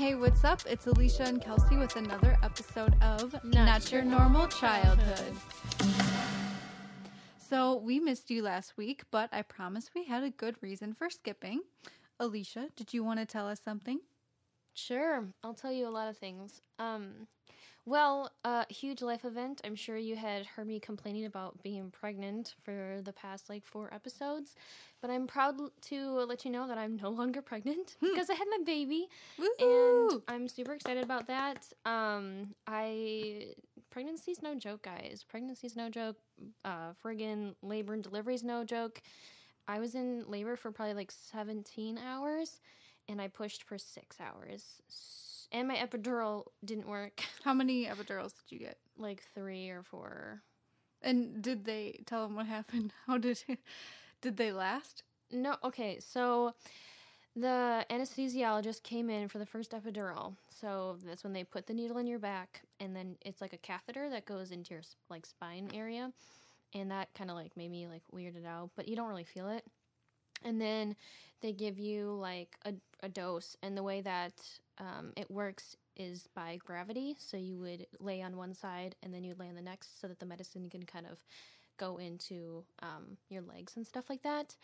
Hey, what's up? It's Alysia and Kelsey with another episode of Not, Not Your Normal Childhood. So, we missed you last week, but I promise we had a good reason for skipping. Alysia, did you want to tell us something? Sure, I'll tell you a lot of things. Um, well, a uh, huge life event. I'm sure you had heard me complaining about being pregnant for the past like four episodes, but I'm proud to let you know that I'm no longer pregnant hmm. because I had my baby, Woo-hoo! and I'm super excited about that. Um, I pregnancy's no joke, guys. Pregnancy's no joke. Uh, friggin' labor and delivery's no joke. I was in labor for probably like 17 hours, and I pushed for six hours. So and my epidural didn't work. How many epidurals did you get? Like three or four. And did they tell them what happened? How did did they last? No. Okay, so the anesthesiologist came in for the first epidural. So that's when they put the needle in your back, and then it's like a catheter that goes into your like spine area, and that kind of like made me like weirded out. But you don't really feel it. And then they give you like a, a dose, and the way that um, it works is by gravity. So you would lay on one side and then you'd lay on the next so that the medicine can kind of go into um, your legs and stuff like that.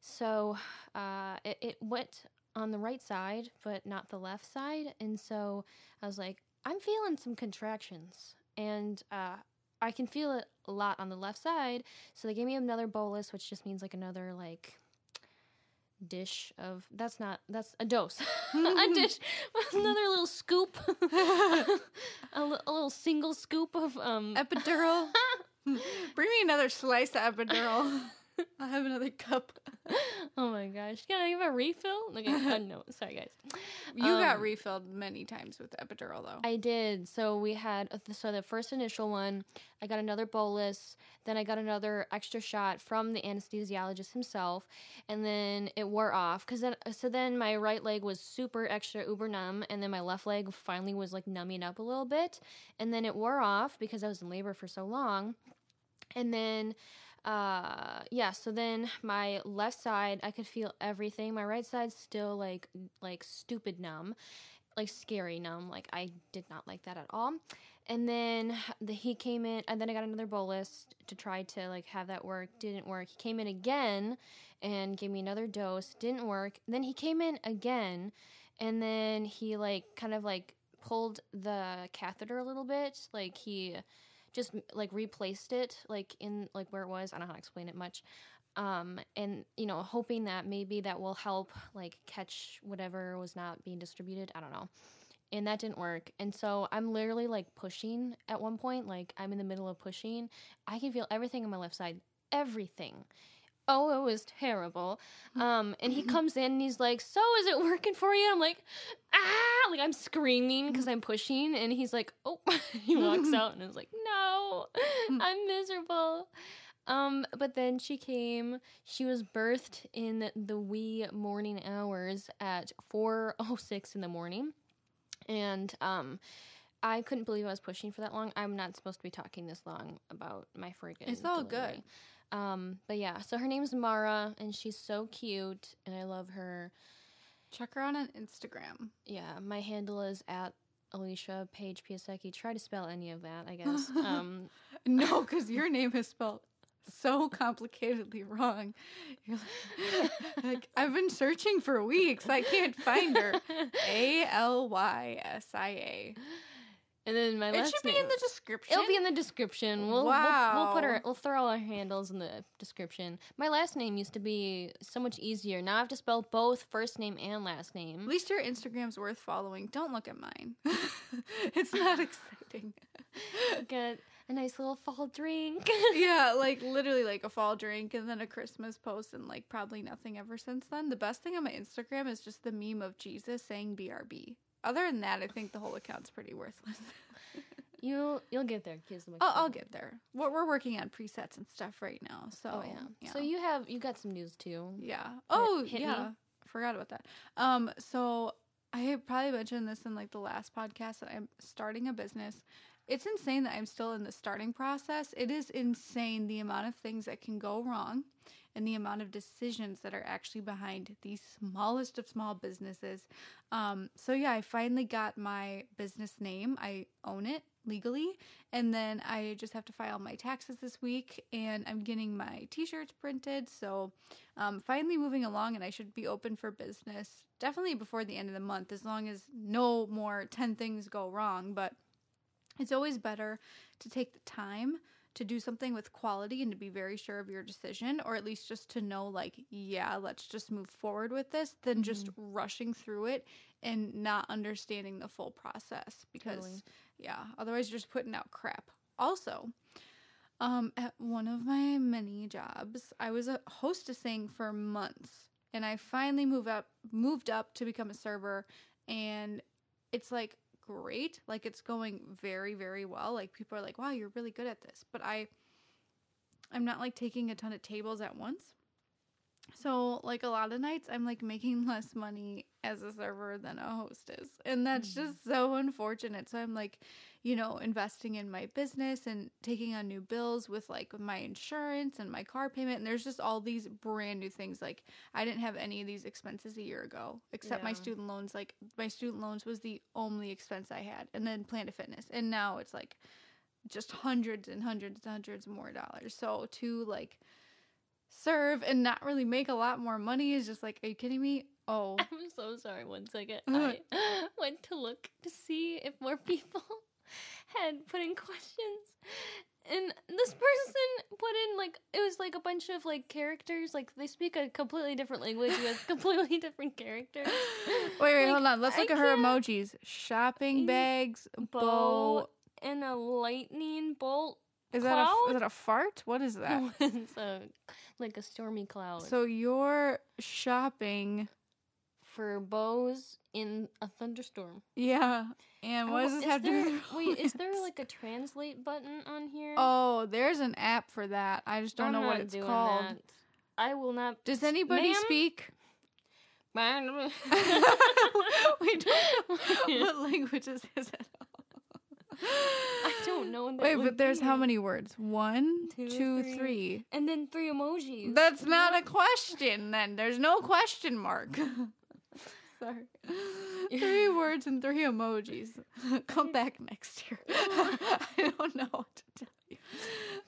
So uh, it, it went on the right side, but not the left side. And so I was like, I'm feeling some contractions. And uh, I can feel it a lot on the left side. So they gave me another bolus, which just means like another like dish of that's not that's a dose. A dish another little scoop. A, a little single scoop of um epidural? Bring me another slice of epidural I'll have another cup. oh my gosh. Can I have a refill? Okay, uh, no, sorry guys. You um, got refilled many times with epidural though. I did. So we had uh, so the first initial one, I got another bolus, then I got another extra shot from the anesthesiologist himself, and then it wore off cuz then so then my right leg was super extra uber numb and then my left leg finally was like numbing up a little bit, and then it wore off because I was in labor for so long. And then uh yeah so then my left side i could feel everything. My right side's still like like stupid numb like scary numb like i did not like that at all. And then the, he came in and then i got another bolus to try to like have that work. Didn't work. He came in again and gave me another dose. Didn't work. Then he came in again and then he like kind of like pulled the catheter a little bit. Like he just like replaced it like in like where it was. I don't know how to explain it much. Um, and you know, hoping that maybe that will help like catch whatever was not being distributed. I don't know. And that didn't work. And so I'm literally like pushing at one point, like I'm in the middle of pushing. I can feel everything on my left side, everything oh, it was terrible. Um, and he comes in and he's like, so is it working for you? I'm like, ah, like I'm screaming because I'm pushing. And he's like, oh, he walks out and I was like, no, I'm miserable. Um, but then she came. She was birthed in the wee morning hours at 4:06 in the morning, and um, I couldn't believe I was pushing for that long. I'm not supposed to be talking this long about my freaking. It's all delivery. good. Um, but yeah, so her name's Mara, and she's so cute, and I love her. Check her out on Instagram. Yeah, my handle is at Alysia Page Piasecki. Try to spell any of that, I guess. Um, no, because your name is spelled so complicatedly wrong. Like, like, I've been searching for weeks. I can't find her. A L Y S I A. And then my last name. it should name, be in the description. It'll be in the description. We'll, wow. we'll, we'll put our we'll throw our handles in the description. My last name used to be so much easier. Now I have to spell both first name and last name. At least your Instagram's worth following. Don't look at mine. it's not exciting. Get a nice little fall drink. yeah, like literally like a fall drink and then a Christmas post and like probably nothing ever since then. The best thing on my Instagram is just the meme of Jesus saying BRB. Other than that, I think the whole account's pretty worthless. you'll you'll get there. I'll, I'll get there. What we're working on presets and stuff right now. So oh, yeah. yeah. So you have you got some news too. Yeah. Oh hit, hit yeah. Me. Forgot about that. Um. So I probably mentioned this in like the last podcast that I'm starting a business. It's insane that I'm still in the starting process. It is insane the amount of things that can go wrong and the amount of decisions that are actually behind the smallest of small businesses. Um, so, yeah, I finally got my business name. I own it legally. And then I just have to file my taxes this week and I'm getting my t shirts printed. So, um, finally moving along, and I should be open for business definitely before the end of the month as long as no more 10 things go wrong. But it's always better to take the time to do something with quality and to be very sure of your decision, or at least just to know, like, yeah, let's just move forward with this, than mm-hmm. just rushing through it and not understanding the full process. Because, totally. yeah, otherwise you're just putting out crap. Also, um, at one of my many jobs, I was a hostessing for months, and I finally moved up, moved up to become a server, and it's like great. Like it's going very, very well. Like people are like, wow, you're really good at this. But I, I'm not like taking a ton of tables at once. So, like a lot of nights, I'm like making less money as a server than a hostess. And that's mm-hmm. just so unfortunate. So, I'm like, you know, investing in my business and taking on new bills with like my insurance and my car payment. And there's just all these brand new things. Like, I didn't have any of these expenses a year ago, except yeah. my student loans. Like, my student loans was the only expense I had. And then Planet Fitness. And now it's like just hundreds and hundreds and hundreds more dollars. So, to like, serve and not really make a lot more money is just like, are you kidding me? Oh. I'm so sorry. One second. I went to look to see if more people had put in questions. And this person put in like it was like a bunch of like characters, like they speak a completely different language with completely different characters. Wait, wait, like, hold on. Let's look I at her emojis. Shopping bags, bow, bow, and a lightning bolt. Is cloud? that a is that a fart? What is that? It's a like a stormy cloud. So you're shopping for bows in a thunderstorm. Yeah. And what oh, does this have there, to do? Wait, is there like a translate button on here? Oh, there's an app for that. I just don't I'm know what it's called. That. I will not. Does anybody ma'am? speak? we don't know what languages is it? At all? I don't know. Wait, but there's be. how many words? One, two, two three. three. and then three emojis. That's not a question. Then there's no question mark. Sorry. three words and three emojis. Come back next year. I don't know what to tell you.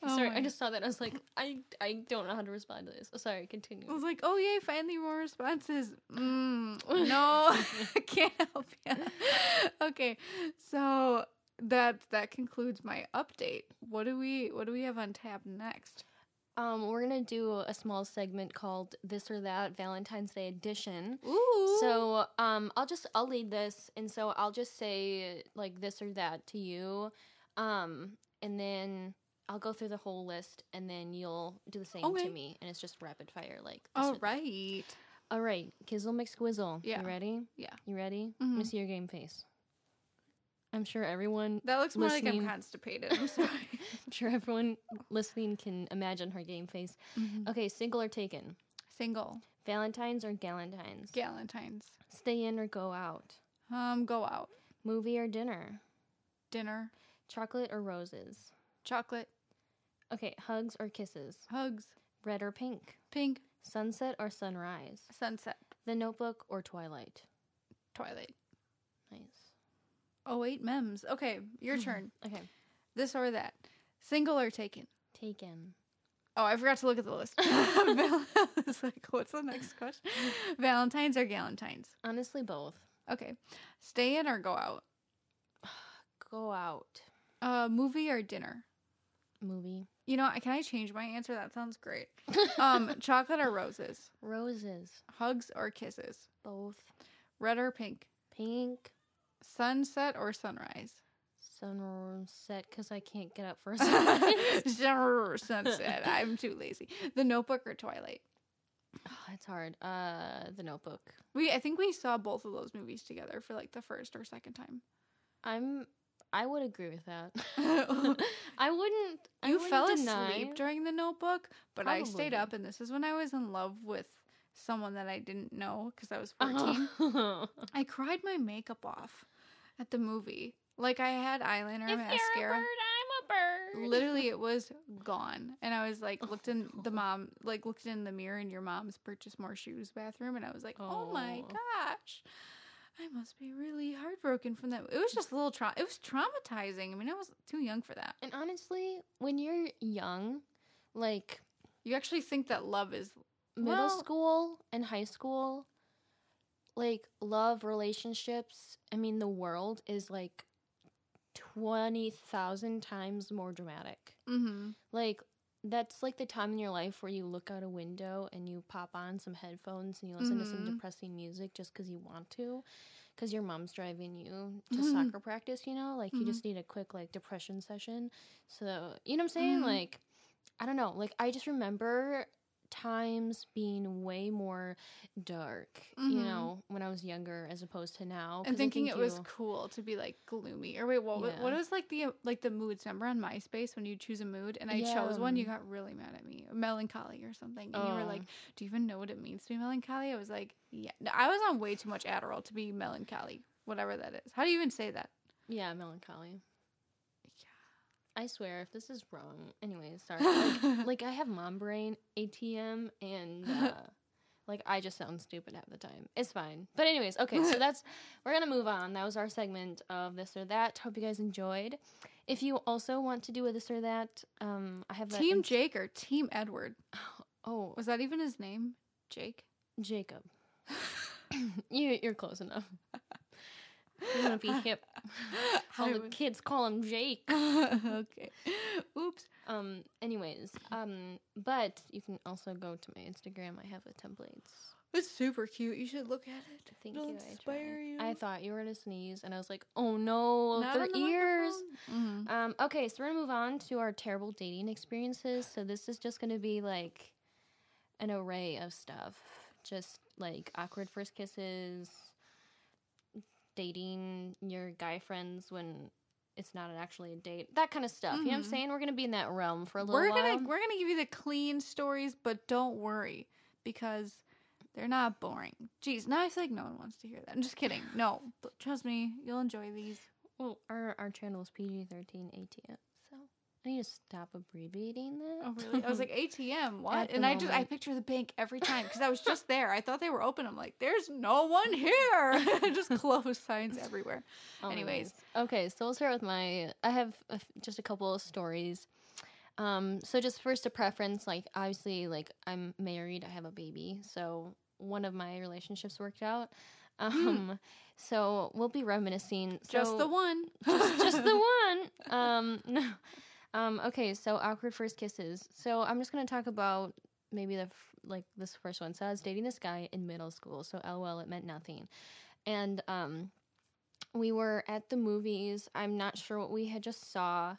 Oh sorry, I just saw that. I was like, I I don't know how to respond to this. Oh, sorry, continue. I was like, oh yay, finally more responses. Mm, no, I can't help you. okay, so that that concludes my update. What do we what do we have on tap next? Um, we're gonna do a small segment called "This or That" Valentine's Day edition. Ooh. So, um, I'll just I'll lead this, and so I'll just say like this or that to you, um, and then I'll go through the whole list, and then you'll do the same okay. to me, and it's just rapid fire, like. All right. All right, Kizzle McSquizzle. Yeah. You ready? Yeah. You ready? Mm-hmm. Let me see your game face. I'm sure everyone that looks more like I'm constipated. I'm sorry. I'm sure everyone listening can imagine her game face. Mm-hmm. Okay, single or taken? Single. Valentine's or Galentine's? Galentine's. Stay in or go out? Um, go out. Movie or dinner? Dinner. Chocolate or roses? Chocolate. Okay, hugs or kisses? Hugs. Red or pink? Pink. Sunset or sunrise? Sunset. The Notebook or Twilight? Twilight. Oh, eight mems. Okay, your mm-hmm. turn. Okay. This or that. Single or taken? Taken. Oh, I forgot to look at the list. it's like, what's the next question? Valentine's or Galentine's? Honestly, both. Okay. Stay in or go out? go out. Uh, movie or dinner? Movie. You know, can I change my answer? That sounds great. um, chocolate or roses? Roses. Hugs or kisses? Both. Red or pink? Pink. Sunset or sunrise? Sunset, because I can't get up for a sunrise. sunset. I'm too lazy. The Notebook or Twilight? Oh, it's hard. Uh, The Notebook. We I think we saw both of those movies together for like the first or second time. I'm. I would agree with that. I wouldn't. You I wouldn't fell deny. asleep during the Notebook, but Probably. I stayed up, and this is when I was in love with someone that I didn't know because I was 14. Uh-huh. I cried my makeup off at the movie. Like I had eyeliner if mascara. You're a bird, I'm a bird. literally it was gone. And I was like looked in the mom like looked in the mirror in your mom's purchase more shoes bathroom and I was like, "Oh, my Oh. gosh." I must be really heartbroken from that. It was just a little tra- it was traumatizing. I mean, I was too young for that. And honestly, when you're young, like You actually think that love is middle Well- school and high school, like love relationships, I mean, the world is like 20,000 times more dramatic. mhm. Like, that's like the time in your life where you look out a window and you pop on some headphones and you listen to some Mhm. depressing music just because you want to, because your mom's driving you to Mhm. soccer practice, you know? Like, you Mhm. just need a quick, like, depression session. So, you know what I'm saying? Mhm. Like, I don't know. Like, I just remember times being way more dark, you Mhm. know, when I was younger as opposed to now. And thinking think it was cool to be like gloomy or wait what Yeah. what was like the like the moods remember on myspace when you choose a mood and i chose one you got really mad at me melancholy or something and you were like Oh. do you even know what it means to be melancholy i was like yeah No, i was on way too much adderall to be melancholy whatever that is how do you even say that Yeah, melancholy. I swear, if this is wrong, anyways, sorry. Like, like I have mom brain, ATM, and uh, like I just sound stupid half the time. It's fine. But anyways, okay, so that's we're gonna move on. That was our segment of this or that. Hope you guys enjoyed. If you also want to do a this or that, um, I have that team ins- jake or team edward Oh, was that even his name jake Jacob. you you're close enough. You want to be hip? How I the would- kids call him Jake. okay oops Um. Anyways, um. But you can also go to my Instagram. I have the templates. it's super cute you should look at it Thank It'll you. I, inspire tried. you I thought you were gonna sneeze, and I was like, "Oh no, Not their the ears." Mhm. Um. Okay, so we're gonna move on to our terrible dating experiences. So this is just gonna be like an array of stuff, just like awkward first kisses, dating your guy friends when it's not actually a date, that kind of stuff. You know what I'm Mhm. saying? We're gonna be in that realm for a little we're while. gonna we're gonna give you the clean stories, but don't worry because they're not boring. Jeez, now I feel like no one wants to hear that. I'm just kidding. No, trust me, you'll enjoy these. Well, our our channel is PG thirteen ATM, so I need to stop abbreviating that. Oh really? I was like ATM, what? And I just I picture the bank every time because I was just there. I thought they were open. I'm like, there's no one here. just closed signs everywhere. Oh Anyways. okay, so we'll start with my. I have a just a couple of stories. Um, so just first a preference, like obviously, like I'm married, I have a baby, so one of my relationships worked out. Um, so we'll be reminiscing. So, Just the one. just, just the one. Um, no. Um, okay, so awkward first kisses. So I'm just gonna talk about maybe the f- like this first one. So I was dating this guy in middle school. So lol, it meant nothing. And um, we were at the movies. I'm not sure what we had just saw.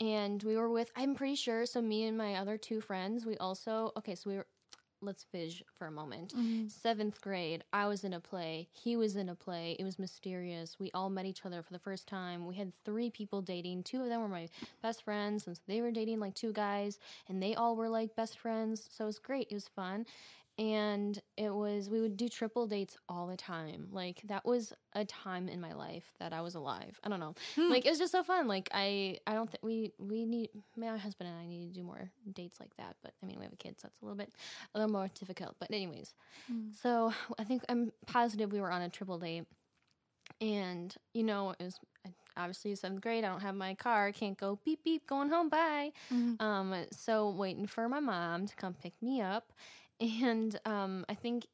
And we were with, I'm pretty sure. So me and my other two friends, we also, okay, so we were, let's fish for a moment Mhm. seventh grade, I was in a play. He was in a play. It was mysterious. We all met each other for the first time. We had three people dating. Two of them were my best friends, and so they were dating like two guys, and they all were like best friends. So it was great. It was fun. And it was, we would do triple dates all the time. Like, that was a time in my life that I was alive. I don't know. Hmm. Like, it was just so fun. Like, I, I don't think we, we need, my husband and I need to do more dates like that. But I mean, we have a kid, so it's a little bit, a little more difficult. But, anyways, Mm. so I think I'm positive we were on a triple date. And, you know, it was obviously seventh grade. I don't have my car. Can't go beep, beep, going home. Bye. Mhm. Um, so waiting for my mom to come pick me up. And um, I think,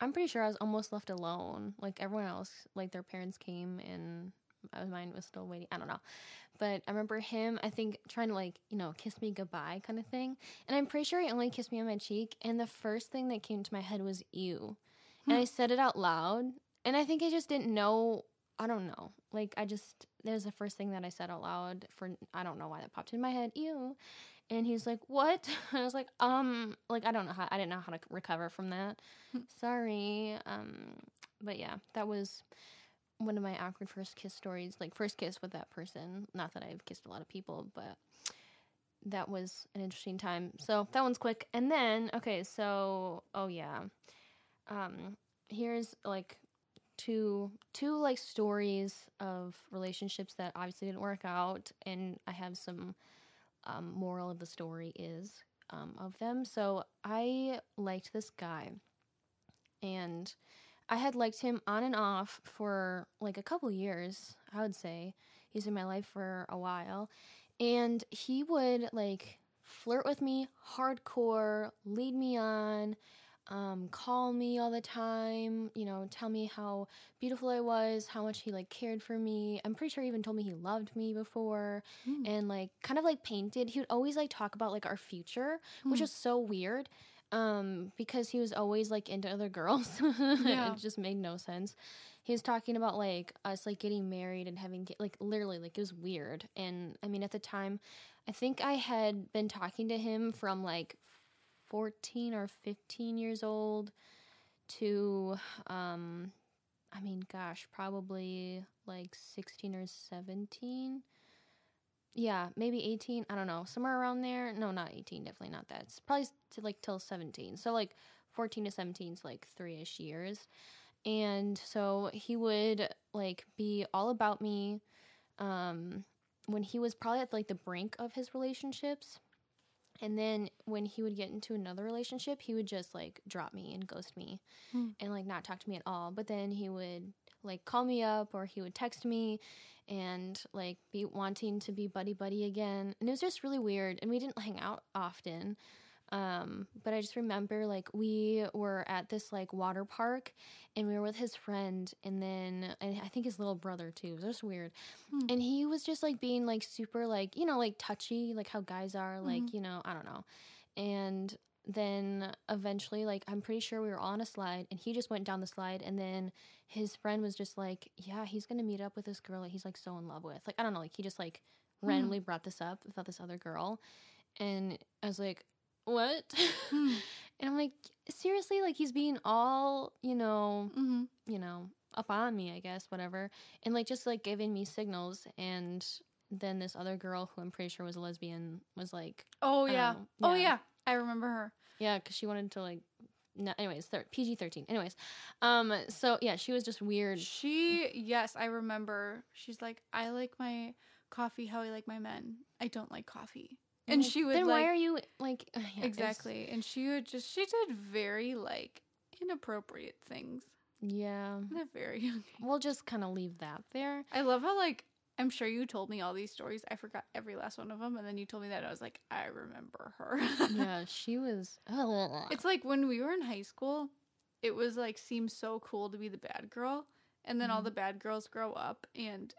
I'm pretty sure I was almost left alone. Like everyone else, like their parents came and mine was still waiting. I don't know. But I remember him, I think, trying to like, you know, kiss me goodbye kind of thing. And I'm pretty sure he only kissed me on my cheek. And the first thing that came to my head was ew. And I said it out loud. And I think I just didn't know. I don't know. Like, I just, that was the first thing that I said out loud for, I don't know why that popped in my head. Ew. And he's like, what? I was like, um, like, I don't know how, I didn't know how to recover from that. Sorry. Um, but yeah, that was one of my awkward first kiss stories. Like, first kiss with that person. Not that I've kissed a lot of people, but that was an interesting time. So that one's quick. And then, okay, so, oh yeah. Um, here's like two two like stories of relationships that obviously didn't work out and I have some um, moral of the story is um, of them. So I liked this guy, and I had liked him on and off for like a couple years. I would say he's in my life for a while, and he would like flirt with me hardcore, lead me on um, call me all the time, you know, tell me how beautiful I was, how much he like cared for me. I'm pretty sure he even told me he loved me before Mm. and like kind of like painted. He would always like talk about like our future, which Mm. is so weird. Um, because he was always like into other girls. Yeah. it just made no sense. He was talking about like us like getting married and having like literally like it was weird. And I mean at the time, I think I had been talking to him from like 14 or 15 years old to um I mean gosh, probably like 16 or 17. Yeah, maybe 18, I don't know, somewhere around there. No, not 18, definitely not that. It's probably to like till 17. So like 14 to 17 is like 3ish years. And so he would like be all about me um when he was probably at like the brink of his relationships. And then when he would get into another relationship, he would just like drop me and ghost me Hmm. and like not talk to me at all. But then he would like call me up or he would text me and like be wanting to be buddy buddy again. And it was just really weird. And we didn't hang out often. Um, but I just remember like we were at this like water park and we were with his friend and then and I think his little brother too. It was just weird. Hmm. And he was just like being like super like, you know, like touchy, like how guys are, like, you know, I don't know. And then eventually like I'm pretty sure we were on a slide and he just went down the slide and then his friend was just like, Yeah, he's gonna meet up with this girl that he's like so in love with. Like I don't know, like he just like Hmm. randomly brought this up about this other girl and I was like, What? Hmm. and I'm like, seriously, like he's being all, you know, Mhm. you know, up on me, I guess, whatever. And like just like giving me signals and then this other girl who I'm pretty sure was a lesbian was like, Oh yeah. know. Oh Yeah. yeah. I remember her. yeah, because she wanted to like, no, anyways, thir- PG thirteen. Anyways, um, so yeah, she was just weird. She yes, I remember. She's like, I like my coffee how I like my men. I don't like coffee. And Like, she would then like why are you like yeah, it was- exactly. And she would just she did very like inappropriate things yeah, at a very young we'll just kind of leave that there. I love how like I'm sure you told me all these stories. I forgot every last one of them, and then you told me that and I was like, I remember her. yeah, she was. It's like when we were in high school, it was like seemed so cool to be the bad girl, and then all Mhm. the bad girls grow up and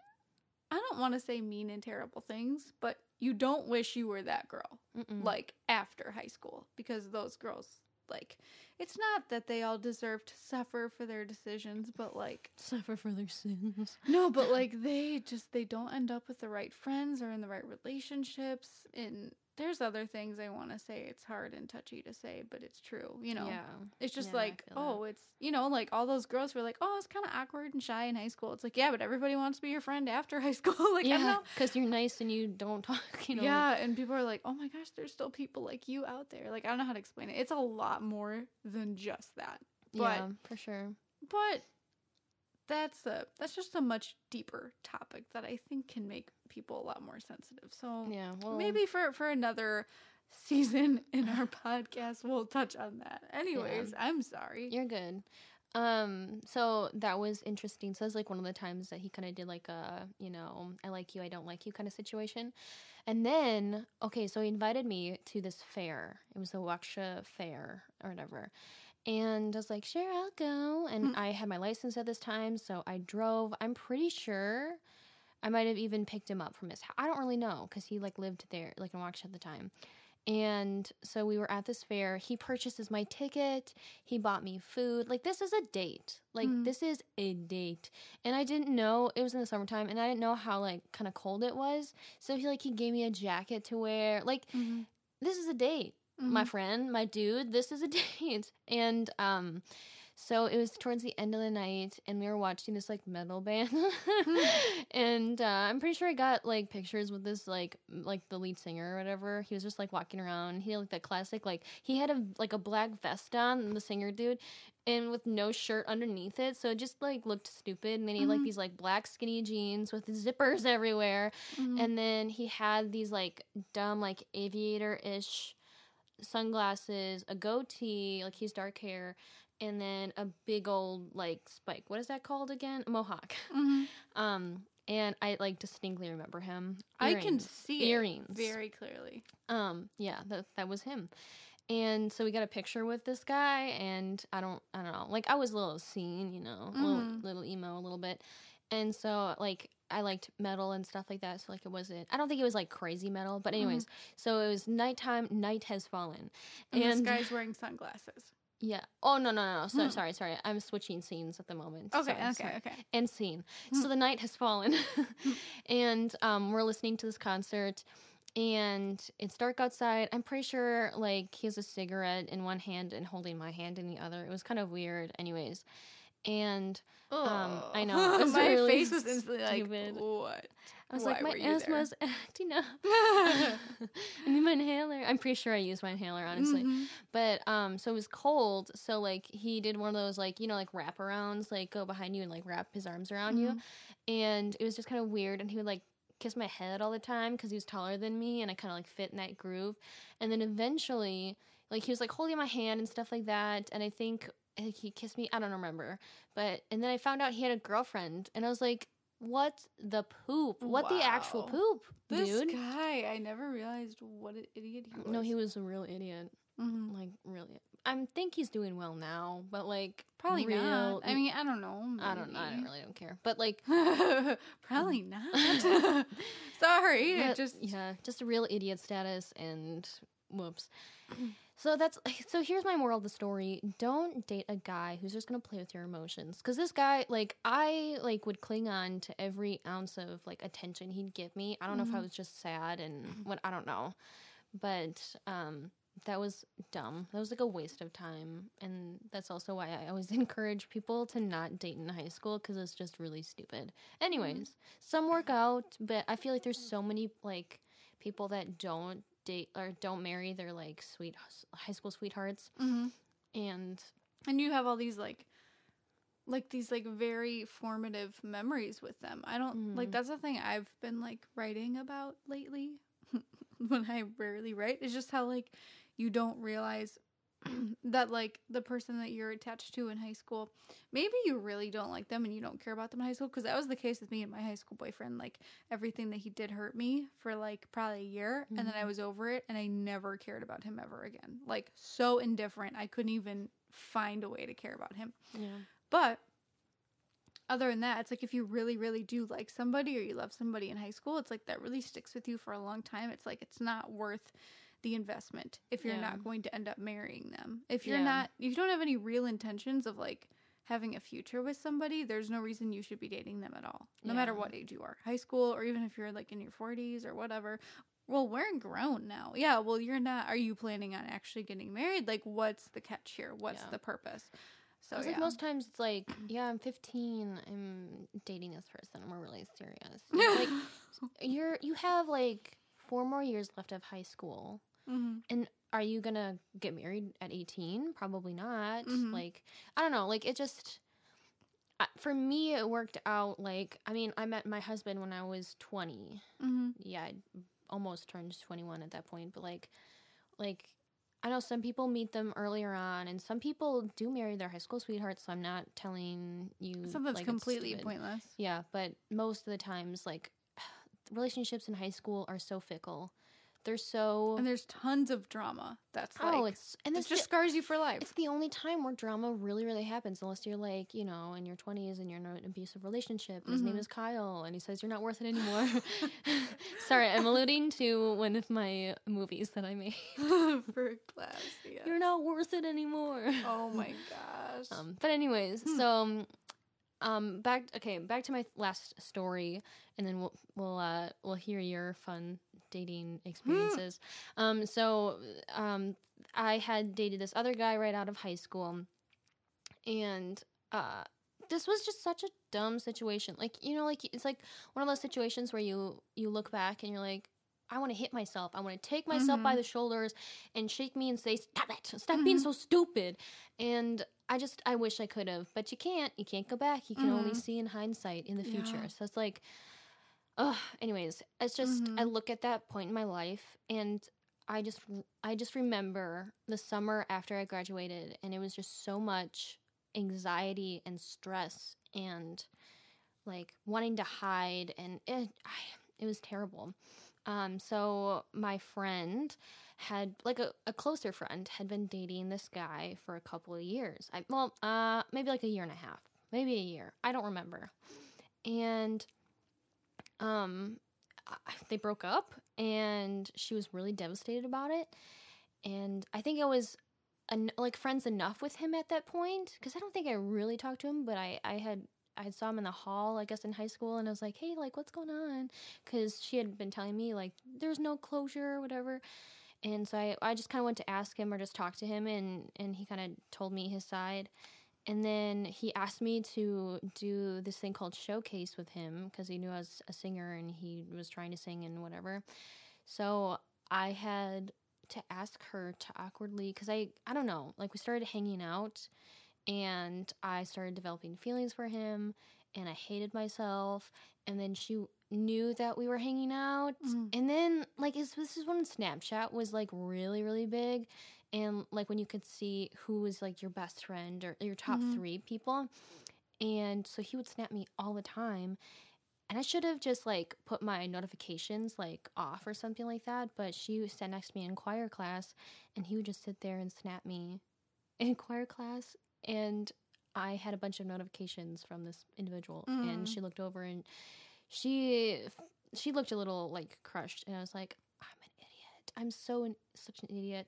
I don't want to say mean and terrible things, but you don't wish you were that girl Mm-mm. like after high school because those girls like it's not that they all deserve to suffer for their decisions, but like suffer for their sins. no, but like they just they don't end up with the right friends or in the right relationships and there's other things I want to say. It's hard and touchy to say, but it's true. You know, yeah, it's just Yeah, like, feel oh, that. oh, it's you know, like all those girls were like, oh, it's kind of awkward and shy in high school. It's like, yeah, but everybody wants to be your friend after high school. like, yeah, know. because you're nice and you don't talk. You know, yeah, and people are like, oh my gosh, there's still people like you out there. Like, I don't know how to explain it. It's a lot more than just that. But yeah, for sure. but that's a that's just a much deeper topic that I think can make people a lot more sensitive. So Yeah, well, maybe for for another season in our podcast we'll touch on that. Anyways, I'm sorry. You're good. Um, so that was interesting. So that's like one of the times that he kind of did like a, you know, I like you, I don't like you kind of situation. And then, okay, so he invited me to this fair. It was the Waukesha Fair or whatever. And I was like, sure, I'll go. And Hmm. I had my license at this time, so I drove. I'm pretty sure I might have even picked him up from his house. I don't really know because he like lived there, like in Waukesha at the time. And so we were at this fair. He purchases my ticket. He bought me food. Like this is a date. Like Mhm. this is a date. And I didn't know it was in the summertime and I didn't know how like kind of cold it was. So he like he gave me a jacket to wear. Like Mhm. this is a date. My Mhm. friend, my dude, this is a date. And um So it was towards the end of the night, and we were watching this like metal band, and uh, I'm pretty sure I got like pictures with this like like the lead singer or whatever. He was just like walking around. He had like that classic like he had a like a black vest on, the singer dude, and with no shirt underneath it, so it just like looked stupid. And then he had like these like black skinny jeans with zippers everywhere, Mhm. and then he had these like dumb like aviator ish sunglasses, a goatee, like he's dark hair, and then a big old like spike. What is that called again? A mohawk. Mhm. Um, and I like distinctly remember him. I can see earrings. it very clearly. Um, yeah, that that was him. And so we got a picture with this guy, and I don't, I don't know, like I was a little scene, you know, a little, Mhm. little emo, a little bit, and so like I liked metal and stuff like that. So like it wasn't, I don't think it was like crazy metal, but anyways, so it was nighttime. Night has fallen, And, this and guy's wearing sunglasses. yeah. Oh no, no, no. So, Hmm. sorry, sorry. I'm switching scenes at the moment. Okay, Sorry, okay, sorry okay. And scene. Hmm. So the night has fallen, and um, we're listening to this concert, and it's dark outside. I'm pretty sure like he has a cigarette in one hand and holding my hand in the other. It was kind of weird, anyways. And Um, I know, it My really face was instantly like, what? I was Why like, my you asthma's acting up. I need my inhaler. I'm pretty sure I used my inhaler, honestly. Mhm. But um, so it was cold. So like he did one of those like you know like wraparounds, like go behind you and like wrap his arms around you, Mhm. and it was just kind of weird. And he would like kiss my head all the time because he was taller than me, and I kind of like fit in that groove. And then eventually, like he was like holding my hand and stuff like that. And I think he kissed me. I don't remember, but and then I found out he had a girlfriend, and I was like. What the poop? What the actual Wow. poop, This dude? guy, I never realized what an idiot he was. No, he was a real idiot. Mhm. Like really, I think he's doing well now, but like probably real, not. I mean, I don't know. I don't, I don't really don't care. But like, probably not. Sorry, but, just yeah, just a real idiot status, and whoops. So that's so. Here's my moral of the story: Don't date a guy who's just gonna play with your emotions. Because this guy, like, I like would cling on to every ounce of like attention he'd give me. I don't know if I Mhm. was just sad and what I don't know, but um, that was dumb. That was like a waste of time, and that's also why I always encourage people to not date in high school because it's just really stupid. Anyways, some work out, but I feel like there's so many like people that don't date or don't marry their like sweet high school sweethearts, Mhm. and and you have all these like like these like very formative memories with them i don't like Mhm. that's the thing i've been like writing about lately when i rarely write is just how like you don't realize that like the person that you're attached to in high school maybe you really don't like them and you don't care about them in high school because that was the case with me and my high school boyfriend like everything that he did hurt me for like probably a year and then i Mhm. was over it and i never cared about him ever again like so indifferent i couldn't even find a way to care about him yeah, but other than that, it's like if you really, really do like somebody or you love somebody in high school, it's like that really sticks with you for a long time. It's like it's not worth the investment if you're Yeah. not going to end up marrying them. If you're Yeah. not, if you don't have any real intentions of like having a future with somebody, there's no reason you should be dating them at all, no matter what age you are, high school, or even if you're like in your 40s or whatever. Well, we're grown now. Yeah, well, you're not. Are you planning on actually getting married? Like, what's the catch here? What's Yeah. the purpose? So, yeah. like most times it's like, yeah, I'm 15, I'm dating this person, we're really serious. like you're you have like four more years left of high school. Mhm. And are you gonna get married at 18? Probably not. Mhm. Like, I don't know. Like, it just, for me, it worked out. Like, I mean, I met my husband when I was 20. Mm-hmm. Yeah, I almost turned 21 at that point. But, like, like, I know some people meet them earlier on, and some people do marry their high school sweethearts. So I'm not telling you Something that's like, completely pointless. Yeah, but most of the times, like, relationships in high school are so fickle. They're so And there's tons of drama. That's like oh, it's and it just scars you for life. it's the only time where drama really really happens unless you're like you know in your 20s and you're in an abusive relationship. His name Mhm. is Kyle, and he says you're not worth it anymore. Sorry, I'm alluding to one of my movies that I made. for class. Yeah. You're not worth it anymore. oh my gosh. Um, but anyways, Hmm. so um, um, back okay, back to my last story, and then we'll we'll uh, we'll hear your fun dating experiences. um, so um, I had dated this other guy right out of high school, and uh this was just such a dumb situation like you know like it's like one of those situations where you you look back and you're like I want to hit myself. I want to take myself by Mhm. the shoulders and shake me and say, "Stop it! Stop being Mhm. so stupid." And I just, I wish I could have, but you can't. You can't go back. You can only Mhm. see in hindsight in the future. Yeah. So it's like, oh. Anyways, it's just I Mhm. look at that point in my life and I just, I just remember the summer after I graduated, and it was just so much anxiety and stress and like wanting to hide, and it, I, it was terrible. Um, so my friend had like a, a closer friend had been dating this guy for a couple of years. I well, uh, maybe like a year and a half, maybe a year. I don't remember. And um, they broke up, and she was really devastated about it. And I think I was en- like friends enough with him at that point because I don't think I really talked to him, but I I had I saw him in the hall, I guess in high school, and I was like, hey, like what's going on? Because she had been telling me like there's no closure or whatever. And so I, I just kind of went to ask him or just talk to him, and, and he kind of told me his side. And then he asked me to do this thing called showcase with him because he knew I was a singer and he was trying to sing and whatever. So I had to ask her to awkwardly because I I don't know like we started hanging out and I started developing feelings for him and I hated myself and then she knew that we were hanging out Mm. and then like is this is when Snapchat was like really really big and like when you could see who was like your best friend or your top Mhm. 3 people and so he would snap me all the time and I should have just like put my notifications like off or something like that. But she stand next to me in choir class and he would just sit there and snap me in choir class. And I had a bunch of notifications from this individual and Mm. she looked over and she she looked a little like crushed and I was like, I'm an idiot. I'm so an, such an idiot.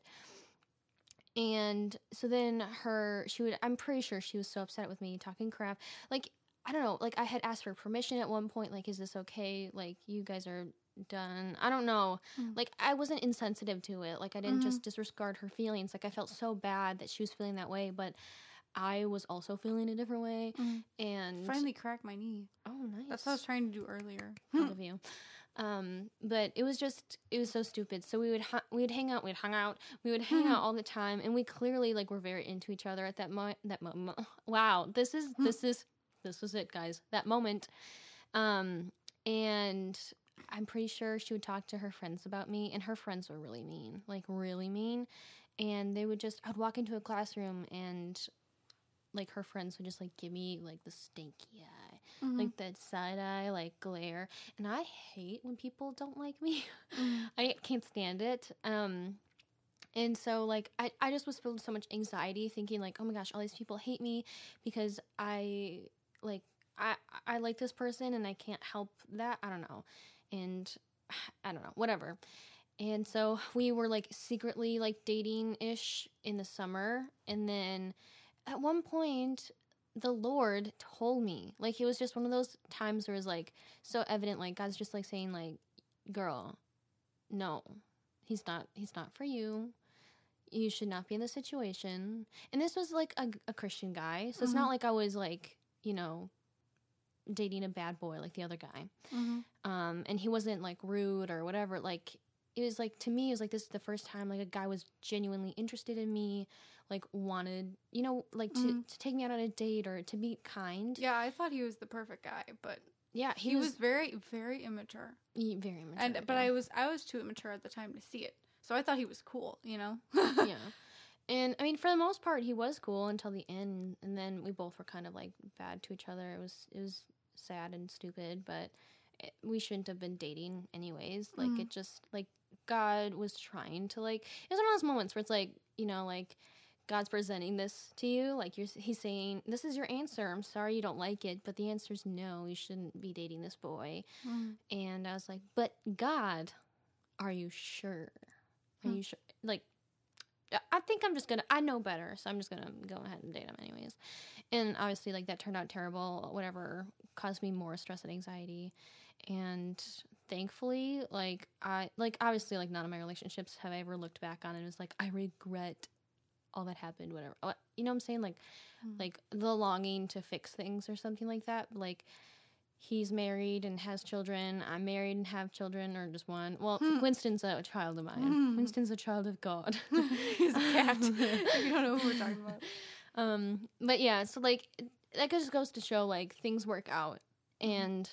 And so then her, she would, I'm pretty sure she was so upset with me talking crap. Like, I don't know, like I had asked for permission at one point, like, is this okay? Like, you guys are done. I don't know. Mm. Like, I wasn't insensitive to it. Like, I didn't Mhm. just disregard her feelings. Like, I felt so bad that she was feeling that way, but I was also feeling a different way. Mm. And Finally cracked my knee. oh, nice. That's what I was trying to do earlier. proud of you. Um, but it was just it was so stupid. So we would hu- we would hang out, we'd hang out, we would hang out all the time, and we clearly like were very into each other at that moment. That moment, wow, this is this is this was it, guys. That moment, um, and I'm pretty sure she would talk to her friends about me, and her friends were really mean, like really mean, and they would just I'd walk into a classroom and. Like her friends would just like give me like the stinky Mhm. like that side eye, like glare. And I hate when people don't like me. Mm. I can't stand it. Um, and so like I, I just was filled with so much anxiety, thinking like, oh my gosh, all these people hate me because I like I I like this person and I can't help that. I don't know, and I don't know, whatever. And so we were like secretly like dating ish in the summer, and then at one point the Lord told me. Like it was just one of those times where it was like so evident like God's just like saying like girl no he's not he's not for you. You should not be in this situation. And this was like a, a christian guy so it's not Mhm. like i was like you know dating a bad boy like the other guy. Mhm. um and he wasn't like rude or whatever. Like it was like to me it was like this is the first time like a guy was genuinely interested in me like wanted you know like to, Mhm. to take me out on a date or to be kind Yeah, I thought he was the perfect guy, but yeah he, was, very, very immature. he- very immature, And but yeah. I was I was too immature at the time to see it. So I thought he was cool, you know. yeah. And I mean, for the most part, he was cool until the end, and then we both were kind of like bad to each other. It was it was sad and stupid, but it, we shouldn't have been dating anyways. Like Mhm. it just like God was trying to like it was one of those moments where it's like you know like God's presenting this to you, like you're he's saying this is your answer. I'm sorry you don't like it, but the answer is no. You shouldn't be dating this boy. Mm. And I was like, but God, are you sure? Are Hmm. you sure? Like, I- I think I'm just gonna. I know better, so I'm just gonna go ahead and date him anyways. And obviously, like that turned out terrible. Whatever caused me more stress and anxiety. And thankfully, like I like obviously like none of my relationships have I ever looked back on and was like I regret all that happened, whatever. You know what I'm saying? Like, Mm. like the longing to fix things or something like that. Like, he's married and has children. I'm married and have children, or just one. Well, Hmm. Winston's a child of mine. Hmm. Winston's a child of God. He's a cat. if you don't know who we're talking about. Um, but yeah, so like that just goes to show like things work out, Mm-hmm. and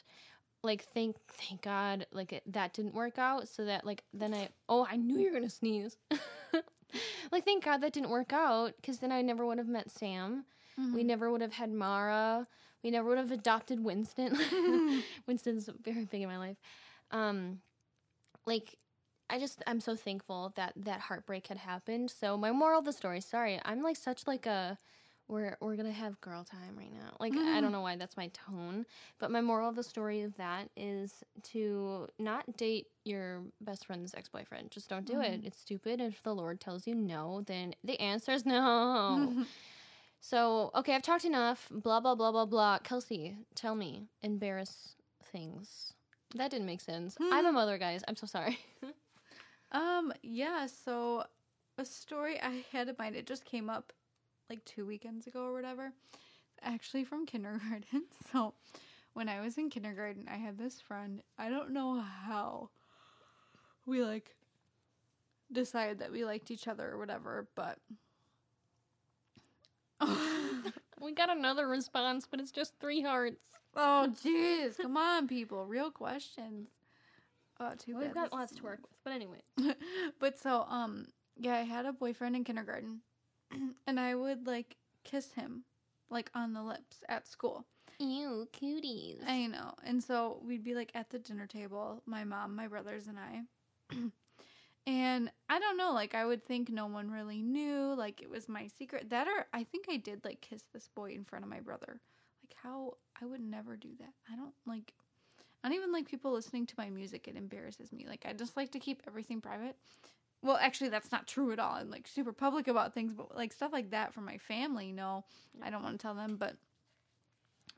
like thank thank God like it, that didn't work out. So that like then I oh I knew you were gonna sneeze. Like thank God that didn't work out because then I never would have met Sam. Mm-hmm. We never would have had Mara. We never would have adopted Winston. Winston's very big in my life. Um, like I just I'm so thankful that that heartbreak had happened. So my moral of the story, sorry, I'm like such like a we're we're gonna have girl time right now. Like I mm-hmm. don't know why that's my tone, but my moral of the story of that is to not date your best friend's ex boyfriend. Just don't do it. Mm-hmm. It's stupid. If the Lord tells you no, then the answer is no. So, okay, I've talked enough. Blah, blah, blah, blah, blah. Kelsey, tell me, embarrass things. That didn't make sense. Hmm. I'm a mother, guys. I'm so sorry. Um, yeah, so a story I had in mind, it just came up like two weekends ago or whatever. Actually from kindergarten. So when I was in kindergarten, I had this friend. I don't know how we like decided that we liked each other or whatever, but we got another response, but it's just three hearts. Oh jeez, come on people, real questions. Oh, too We've bad. got lots to work with. But anyway. but so um yeah, I had a boyfriend in kindergarten and I would like kiss him like on the lips at school. Ew, cuties. I know. And so we'd be like at the dinner table, my mom, my brothers and I. and I don't know, like I would think no one really knew, like it was my secret. That or I think I did like kiss this boy in front of my brother. Like how I would never do that. I don't like I don't even like people listening to my music. It embarrasses me. Like I just like to keep everything private. Well, actually, that's not true at all. I'm like super public about things, but like stuff like that for my family, no, I don't want to tell them. But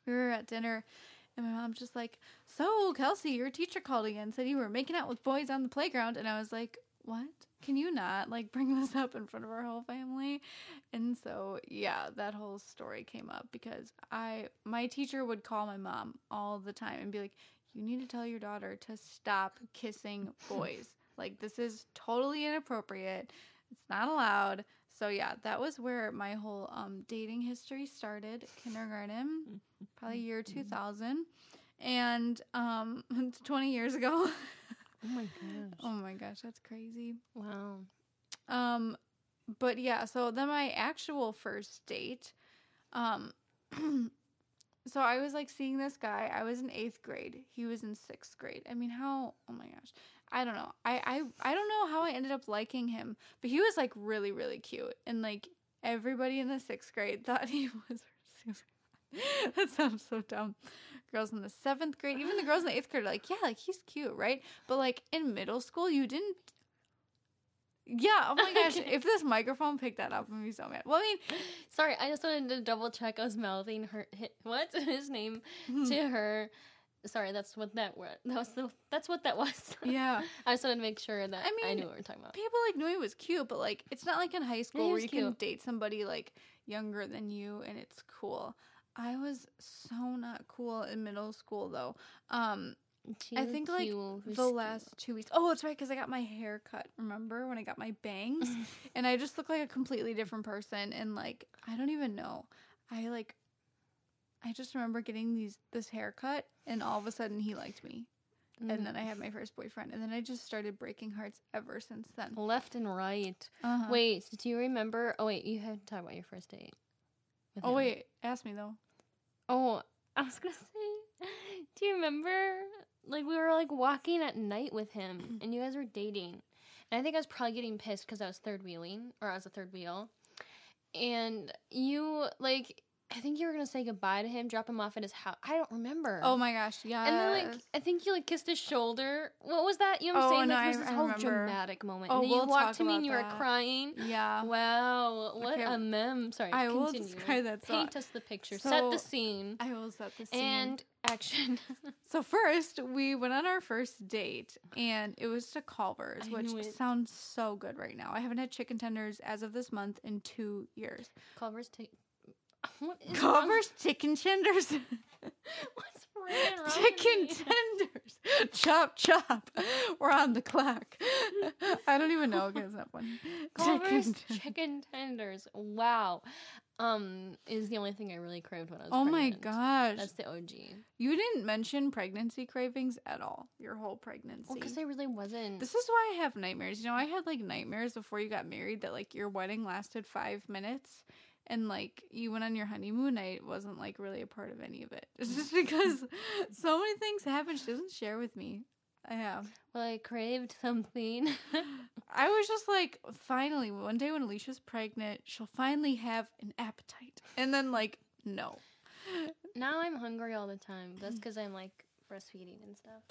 we were at dinner, and my mom's just like, "So, Kelsey, your teacher called again, and said you were making out with boys on the playground," and I was like, "What? Can you not like bring this up in front of our whole family?" And so, yeah, that whole story came up because I, my teacher would call my mom all the time and be like, "You need to tell your daughter to stop kissing boys." Like this is totally inappropriate. It's not allowed. So yeah, that was where my whole um, dating history started. Kindergarten, probably year two thousand, and um, twenty years ago. Oh my gosh. oh my gosh, that's crazy. Wow. Um, but yeah, so then my actual first date, um, so I was like seeing this guy. I was in eighth grade. He was in sixth grade. I mean, how? Oh my gosh, I don't know. I I I don't know how I ended up liking him, but he was like really really cute, and like everybody in the sixth grade thought he was. that sounds so dumb. Girls in the seventh grade, even the girls in the eighth grade, are like, yeah, like he's cute, right? But like in middle school, you didn't yeah, oh my gosh. If this microphone picked that up, I'm gonna be so mad. Well, I mean, Sorry, I just wanted to double check. I was mouthing her. hi- What his name Hmm. to her? Sorry, that's what that. That was the. That's what that was. yeah. I just wanted to make sure that I mean, I, knew what we are talking about. People like knew he was cute, but like it's not like in high school he where you can date somebody like younger than you and it's cool. I was so not cool in middle school though. Um, I think, like, cute, the last two weeks. Oh, that's right, because I got my hair cut. Remember when I got my bangs, and I just look like a completely different person. And like, I don't even know. I like, I just remember getting these this haircut, and all of a sudden he liked me. Mm. And then I had my first boyfriend, and then I just started breaking hearts ever since then. left and right. Uh-huh. Wait, do you remember? Oh wait, you had to talk about your first date. Oh him. wait, ask me though. Oh, I was gonna say, do you remember? Like we were like walking at night with him, and you guys were dating, and I think I was probably getting pissed because I was third wheeling or I was a third wheel, and you like I think you were gonna say goodbye to him, drop him off at his house. I don't remember. Oh my gosh, yeah. And then like I think you like kissed his shoulder. What was that? You know what I'm Oh, saying? no, Like I- there was this I whole remember. dramatic moment. Oh, and then we'll you walked to me and you were crying. yeah. Wow, what Okay, a mem. Sorry, I will continue. describe that. So Paint us the picture. Set the scene. I will set the scene. And action. So first, we went on our first date, and it was to Culver's, I which sounds so good right now. I haven't had chicken tenders as of this month in two years. Culver's take. What is wrong- chicken tenders, What's wrong chicken tenders, chop chop. We're on the clock. I don't even know because that one. Culver's Chicken- chicken tenders. Wow. Um, is the only thing I really craved when I was Oh my gosh! That's the OG. you didn't mention pregnancy cravings at all. Your whole pregnancy. Well, because I really wasn't. This is why I have nightmares. You know, I had like nightmares before you got married that like your wedding lasted five minutes and like you went on your honeymoon night wasn't like really a part of any of it. It's just because so many things happen. She doesn't share with me. I have. well, I craved something. I was just like, finally, one day when Alysia's pregnant, she'll finally have an appetite. And then like, no. now I'm hungry all the time. That's because I'm like breastfeeding and stuff.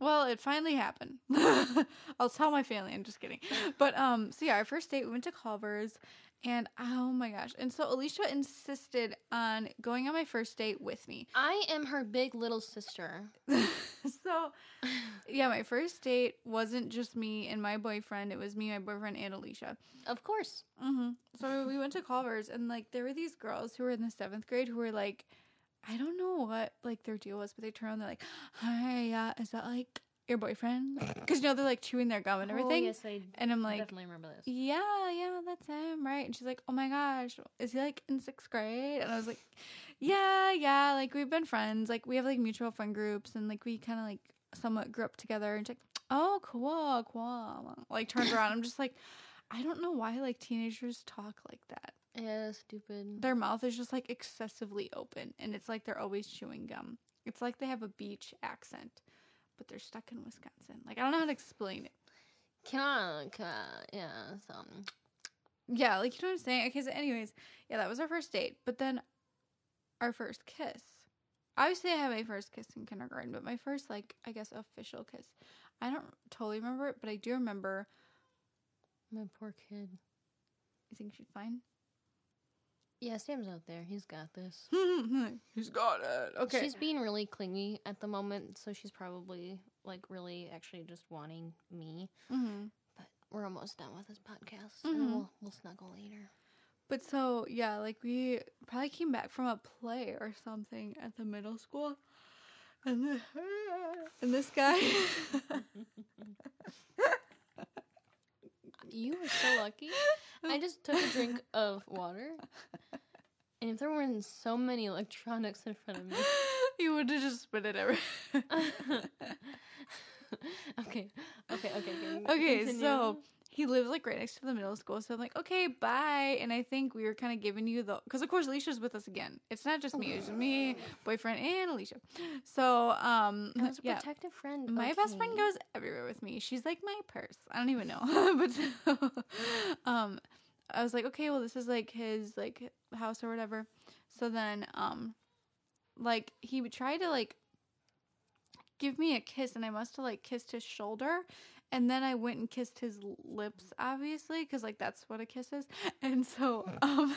Well, it finally happened. I'll tell my family. I'm just kidding. But um, so yeah, our first date we went to Culver's, and oh my gosh! And so Alysia insisted on going on my first date with me. I am her big little sister. so yeah, my first date wasn't just me and my boyfriend. It was me, my boyfriend, and Alysia. Of course. hmm So we went to Culver's, and like there were these girls who were in the seventh grade who were like, I don't know what like their deal was, but they turned around, they're like, "Hi, uh, is that like your boyfriend?" Because you know they're like chewing their gum and oh, everything. Oh, yes, I And I'm like, definitely remember this. yeah, yeah, that's him, right? And she's like, oh my gosh, is he like in sixth grade? And I was like, yeah, yeah, like we've been friends. Like we have like mutual friend groups and like we kind of like somewhat grew up together. And she's like, oh, cool, cool. Like turns around. I'm just like, I don't know why like teenagers talk like that. Yeah, stupid. Their mouth is just like excessively open and it's like they're always chewing gum. It's like they have a beach accent, but they're stuck in Wisconsin. Like I don't know how to explain it. Yeah, so. Yeah, like you know what I'm saying? Okay, so anyways, yeah, that was our first date. But then our first kiss. Obviously I had my first kiss in kindergarten, but my first like I guess official kiss. I don't totally remember it, but I do remember My poor kid. you think she's fine? Yeah, Sam's out there. He's got this. He's got it. Okay. She's being really clingy at the moment, so she's probably like really actually just wanting me. hmm But we're almost done with this podcast, Mhm. and we'll we'll snuggle later. But so yeah, like we probably came back from a play or something at the middle school. And, the, and this guy You were so lucky. I just took a drink of water, and if there weren't so many electronics in front of me. you would have just spit it everywhere. okay, okay, okay. okay. Okay, Continue. so he lives like right next to the middle school. So I'm like, okay, bye. And I think we were kind of giving you the, because of course Alysia's with us again. It's not just me, it's me, boyfriend, and Alysia. So, um, I was a yeah. protective friend. My best friend goes everywhere with me. She's like my purse. I don't even know. but so, um I was like, okay, well this is like his like house or whatever. So then um like he would try to like give me a kiss and I must have like kissed his shoulder and then I went and kissed his lips obviously cuz like that's what a kiss is. And so um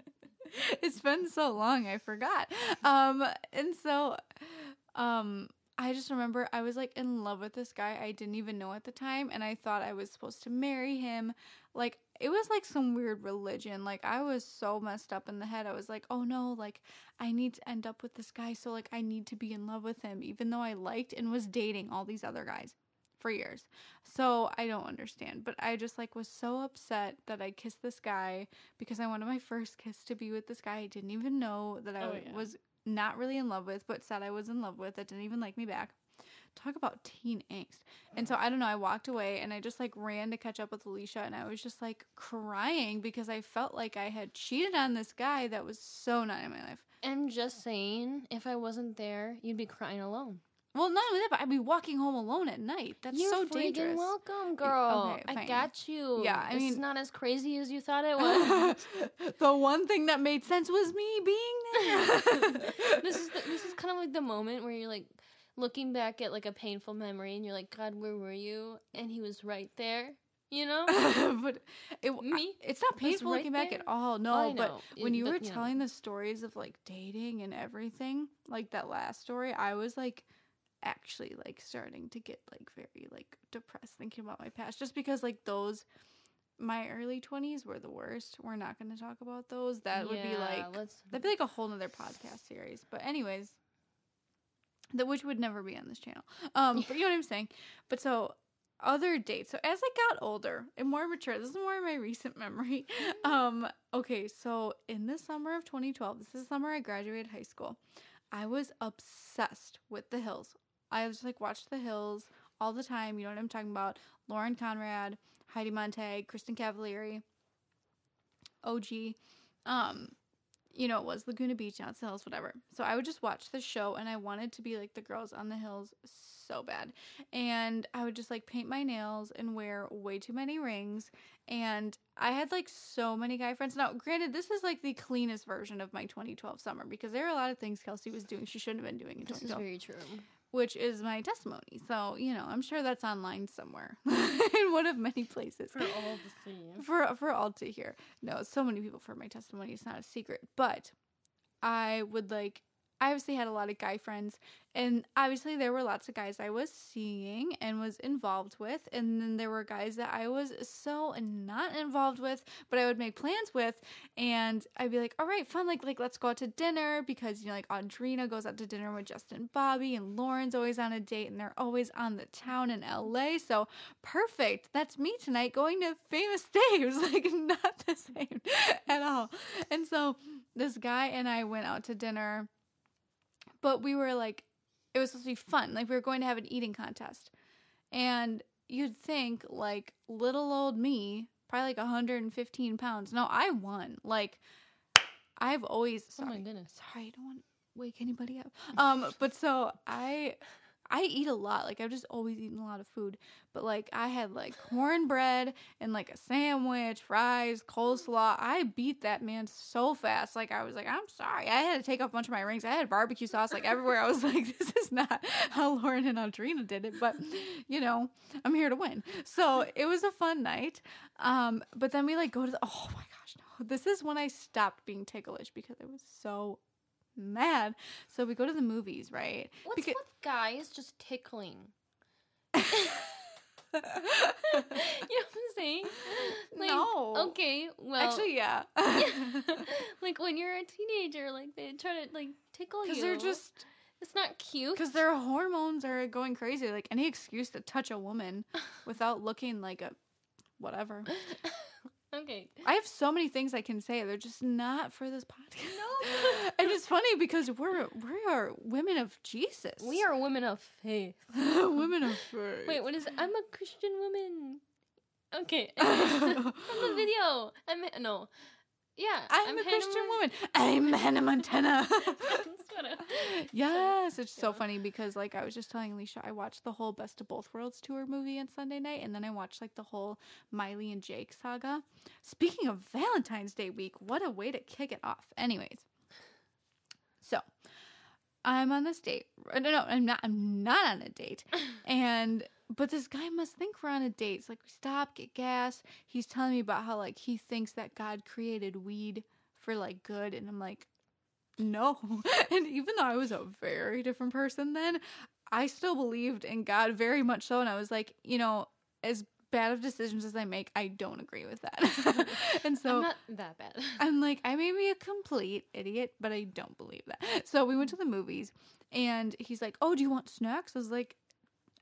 it's been so long I forgot. Um and so um I just remember I was like in love with this guy I didn't even know at the time and I thought I was supposed to marry him. Like it was like some weird religion. Like I was so messed up in the head. I was like, "Oh no, like I need to end up with this guy, so like I need to be in love with him even though I liked and was dating all these other guys for years." So I don't understand, but I just like was so upset that I kissed this guy because I wanted my first kiss to be with this guy I didn't even know that I Oh, yeah. was not really in love with, but said I was in love with that didn't even like me back. Talk about teen angst. And so I don't know, I walked away and I just like ran to catch up with Alysia and I was just like crying because I felt like I had cheated on this guy that was so not in my life. I'm just saying, if I wasn't there, you'd be crying alone. Well, not only that, but I'd be walking home alone at night. That's You're so dangerous. welcome, girl. okay, I got you. Yeah, I it's mean- not as crazy as you thought it was. the one thing that made sense was me being there. this is the, this is kind of like the moment where you're like looking back at like a painful memory, and you're like, God, where were you? And he was right there. You know? but it, Me? it's not painful right looking back there? at all. No, but when you but, were telling the stories of like dating and everything, like that last story, I was like actually like starting to get like very like depressed thinking about my past just because like those my early 20s were the worst. We're not going to talk about those. That would be like let's. that'd be like a whole nother podcast series. But anyways, that which would never be on this channel. Um, but you know what I'm saying. But so other dates. So as I got older and more mature, this is more my recent memory. Um, okay, so in the summer of 2012, this is the summer I graduated high school. I was obsessed with The Hills. I was like watched The Hills all the time. You know what I'm talking about? Lauren Conrad, Heidi Montag, Kristin Cavallari, OG. Um, you know, it was Laguna Beach, now it's the hills, whatever. So I would just watch the show and I wanted to be like the girls on the hills so bad. And I would just like paint my nails and wear way too many rings. And I had like so many guy friends. Now, granted, this is like the cleanest version of my 2012 summer because there are a lot of things Kelsey was doing she shouldn't have been doing in 2012. This is very true. Which is my testimony. So, you know, I'm sure that's online somewhere in one of many places For all to see. for for all to hear. No, so many people for my testimony. It's not a secret, but I would like. I obviously had a lot of guy friends, and obviously there were lots of guys I was seeing and was involved with, and then there were guys that I was so not involved with, but I would make plans with, and I'd be like, "All right, fun, like like let's go out to dinner," because you know like Audrina goes out to dinner with Justin, Bobby, and Lauren's always on a date, and they're always on the town in L.A. So perfect. That's me tonight going to famous Dave's. Like not the same at all. And so this guy and I went out to dinner, but we were like, it was supposed to be fun. Like we were going to have an eating contest, and you'd think like little old me, probably like 115 pounds. No, I won. Like I've always Oh my goodness. sorry, I don't want to wake anybody up. Um, but so I I eat a lot. Like I've just always eaten a lot of food. But like I had like cornbread and like a sandwich, fries, coleslaw. I beat that man so fast. Like I was like, I'm sorry. I had to take off a bunch of my rings. I had barbecue sauce like everywhere. I was like, this is not how Lauren and Audrina did it. But you know, I'm here to win. So it was a fun night. Um, but then we like go to the oh my gosh, no. This is when I stopped being ticklish because I was so mad. So we go to the movies, right? What's Because- with guys just tickling? you know what I'm saying? Like, No. Okay. Well. Actually, yeah. like when you're a teenager, like they try to like tickle you. Because they're just It's not cute. because their hormones are going crazy. Like any excuse to touch a woman without looking like a whatever. Okay. I have so many things I can say. They're just not for this podcast. No. and it's funny because we're we are women of Jesus. We are women of faith. women of faith. Wait, what is it? I'm a Christian woman. Okay. From the video. I'm no. Yeah. I'm, a Hannah Christian woman. I'm Hannah Montana. Yes, it's so funny because like I was just telling Alysia, I watched the whole Best of Both Worlds tour movie on Sunday night, and then I watched like the whole Miley and Jake saga. Speaking of Valentine's Day week, what a way to kick it off. Anyways, so I'm on this date. uh, No, no, I'm not. I'm not on a date. And but this guy must think we're on a date. It's like we stop, get gas. He's telling me about how like he thinks that God created weed for like good, and I'm like, no. And even though I was a very different person then, I still believed in God very much so. And I was like, you know, as bad of decisions as I make, I don't agree with that. and so I'm not that bad. I'm like, I may be a complete idiot, but I don't believe that. So we went to the movies, and he's like, "Oh, do you want snacks?" I was like,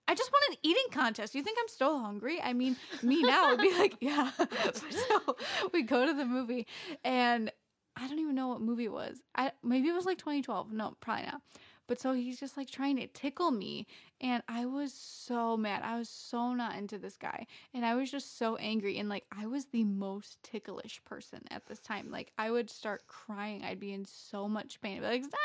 "I just want an eating contest. You think I'm still hungry?" I mean, me now would be like, "Yeah." so we go to the movie, and I don't even know what movie it was. I maybe it was like 2012. No, probably not. But so he's just like trying to tickle me. And I was so mad. I was so not into this guy. And I was just so angry. And like, I was the most ticklish person at this time. Like, I would start crying. I'd be in so much pain. I'd be like, stop,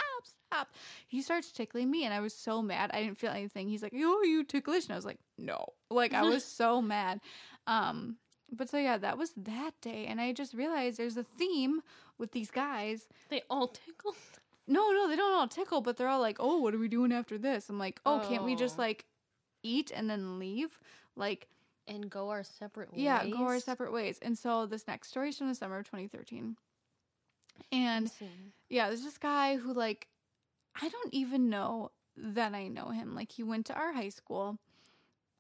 stop. He starts tickling me, and I was so mad. I didn't feel anything. He's like, "Oh, you ticklish," and I was like, "No." Like I was so mad. Um, but so yeah, that was that day, and I just realized there's a theme with these guys. They all tickle. No, no, they don't all tickle, but they're all like, "Oh, what are we doing after this?" I'm like, "Oh, can't we just Oh. like eat and then leave?" Like, And go our separate ways. yeah, go our separate ways. And so this next story is from the summer of 2013. And yeah, there's this guy who like I don't even know that I know him. Like he went to our high school.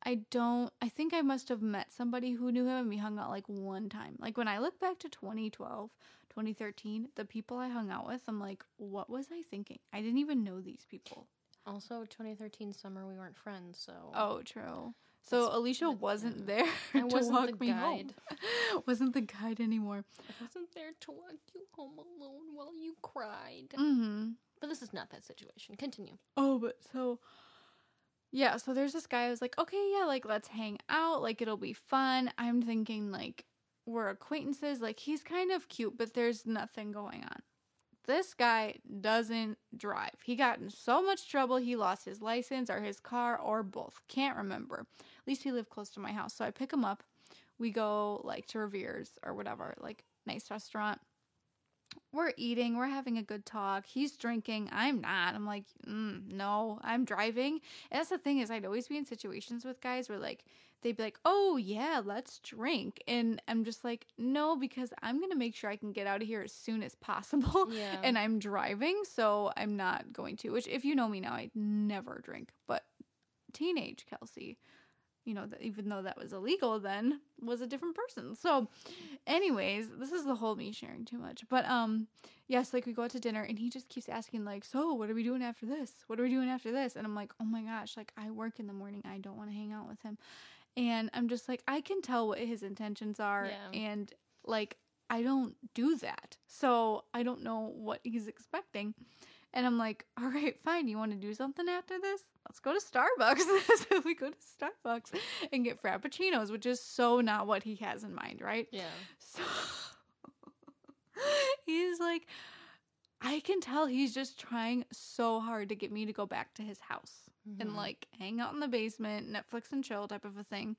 I don't I think I must have met somebody who knew him and we hung out like one time. Like when I look back to 2012, 2013, the people I hung out with, I'm like, what was I thinking? I didn't even know these people. Also, 2013 summer, we weren't friends, so. Oh, true. So That's- Alysia wasn't there to wasn't walk the me home. wasn't the guide anymore. I wasn't there to walk you home alone while you cried. Mm-hmm. But this is not that situation. Continue. Oh, but so yeah, so there's this guy was like, okay, yeah, like let's hang out, like it'll be fun. I'm thinking like we're acquaintances, like he's kind of cute, but there's nothing going on. This guy doesn't drive. He got in so much trouble he lost his license or his car or both. Can't remember. At least he lived close to my house. So I pick him up. We go like to Revere's or whatever, like nice restaurant we're eating, we're having a good talk. He's drinking, I'm not. I'm like, mm, no, I'm driving. And that's the thing is, I'd always be in situations with guys where like they'd be like, oh yeah, let's drink, and I'm just like, no, because I'm gonna make sure I can get out of here as soon as possible. Yeah. And I'm driving, so I'm not going to. Which, if you know me now, I never drink. But teenage Kelsey, you know, that even though that was illegal then, was a different person. So, anyways, this is the whole me sharing too much. But um, yes, like we go out to dinner and he just keeps asking like, "So, what are we doing after this? What are we doing after this?" And I'm like, "Oh my gosh, like I work in the morning. I don't want to hang out with him." And I'm just like, I can tell what his intentions are Yeah. and like I don't do that. So, I don't know what he's expecting. And I'm like, all right, fine. You want to do something after this? Let's go to Starbucks. so we go to Starbucks and get Frappuccinos, which is so not what he has in mind, right? yeah. So he's like, I can tell he's just trying so hard to get me to go back to his house and Mhm. like hang out in the basement, Netflix and chill type of a thing.